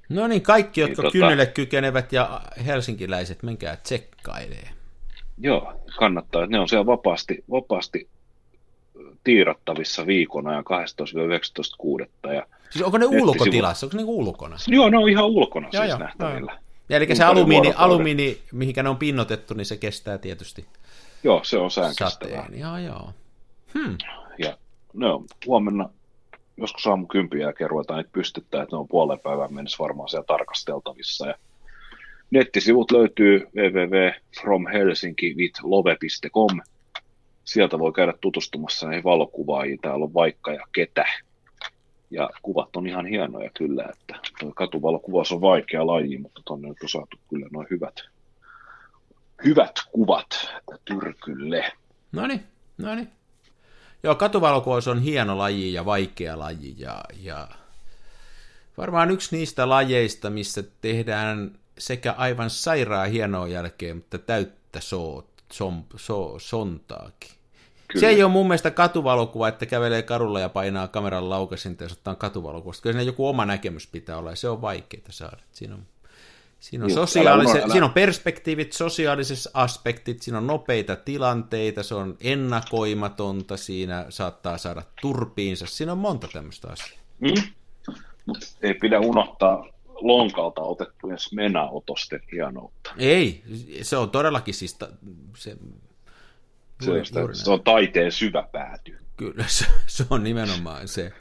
S2: no niin, kaikki,
S3: Niin,
S2: jotka
S3: tota-
S2: kynnelle kykenevät ja helsinkiläiset, menkää tsekkailee.
S3: Joo, kannattaa. Ne on siellä vapaasti, vapaasti tiirattavissa viikon ajan 12-19.6. Ja,
S2: Siis onko ne ulkotilassa, onko ne niinku ulkona?
S3: joo, ne on ihan ulkona
S2: Joo,
S3: siis
S2: joo,
S3: nähtävillä.
S2: Ja eli se alumiini, alumiini, mihinkä ne on pinnotettu, niin se kestää tietysti
S3: Joo, se on säänkestävää.
S2: sateen. Joo, joo. Hmm.
S3: Ja ne on huomenna, joskus aamu kympiä jälkeen ruvetaan niitä pystyttää, että ne on puolen päivän mennessä varmaan siellä tarkasteltavissa. Ja nettisivut löytyy www.fromhelsinkivithlove.com. Sieltä voi käydä tutustumassa näihin valokuvaajiin. Täällä on vaikka ja ketä. Ja kuvat on ihan hienoja kyllä, että tuo katuvalokuvaus on vaikea laji, mutta tonne on saatu kyllä noin hyvät, hyvät kuvat tyrkylle.
S2: No niin, no niin. Joo, katuvalokuvaus on hieno laji ja vaikea laji ja, ja varmaan yksi niistä lajeista, missä tehdään sekä aivan sairaan hienoa jälkeen, mutta täyttä so, som, so, sontaakin.
S3: Kyllä.
S2: Se ei ole mun mielestä katuvalokuva, että kävelee karulla ja painaa kameran laukasinta ja ottaa katuvalokuvasta. Kyllä siinä joku oma näkemys pitää olla ja se on vaikeaa saada. Siinä on, siinä on,
S3: Joo,
S2: sosiaaliset,
S3: älä unohda- älä-
S2: siinä on perspektiivit, sosiaaliset aspektit, siinä on nopeita tilanteita, se on ennakoimatonta, siinä saattaa saada turpiinsa. Siinä on monta tämmöistä asiaa.
S3: Mm. Mut ei pidä unohtaa lonkalta otettujen smena-otosten hienoutta.
S2: Ei, se on todellakin siis... Ta, se,
S3: Se,
S2: juuri-
S3: on sitä,
S2: juuri
S3: se on taiteen syvä pääty.
S2: Kyllä, se, se on nimenomaan se.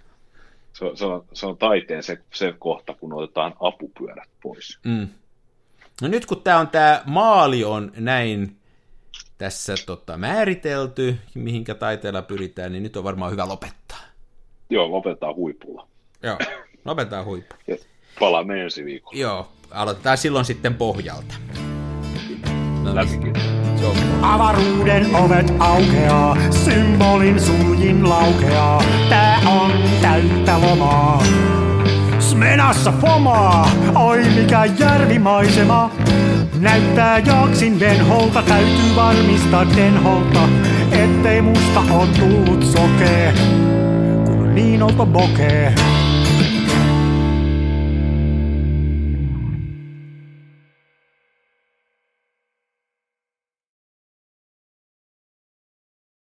S3: Se on, se on, se on taiteen se, se kohta, kun otetaan apupyörät pois.
S2: Mm. No nyt kun tämä on tämä maali on näin tässä tota, määritelty, mihinkä taiteella pyritään, niin nyt on varmaan hyvä lopettaa.
S3: Joo, lopetetaan huipulla.
S2: Joo, lopetetaan huippu.
S3: Ja palaamme ensi viikolla.
S2: Joo, aloitetaan silloin sitten pohjalta. No, niin,
S3: Läpikin.
S1: Avaruuden ovet aukeaa, symbolin suljin laukeaa. Tää on täyttä lomaa. Smenassa fomaa, oi mikä järvimaisema. Näyttää jaksin venholta, täytyy varmistaa denholta, ettei musta on tullut sokee, kun niin olto bokee.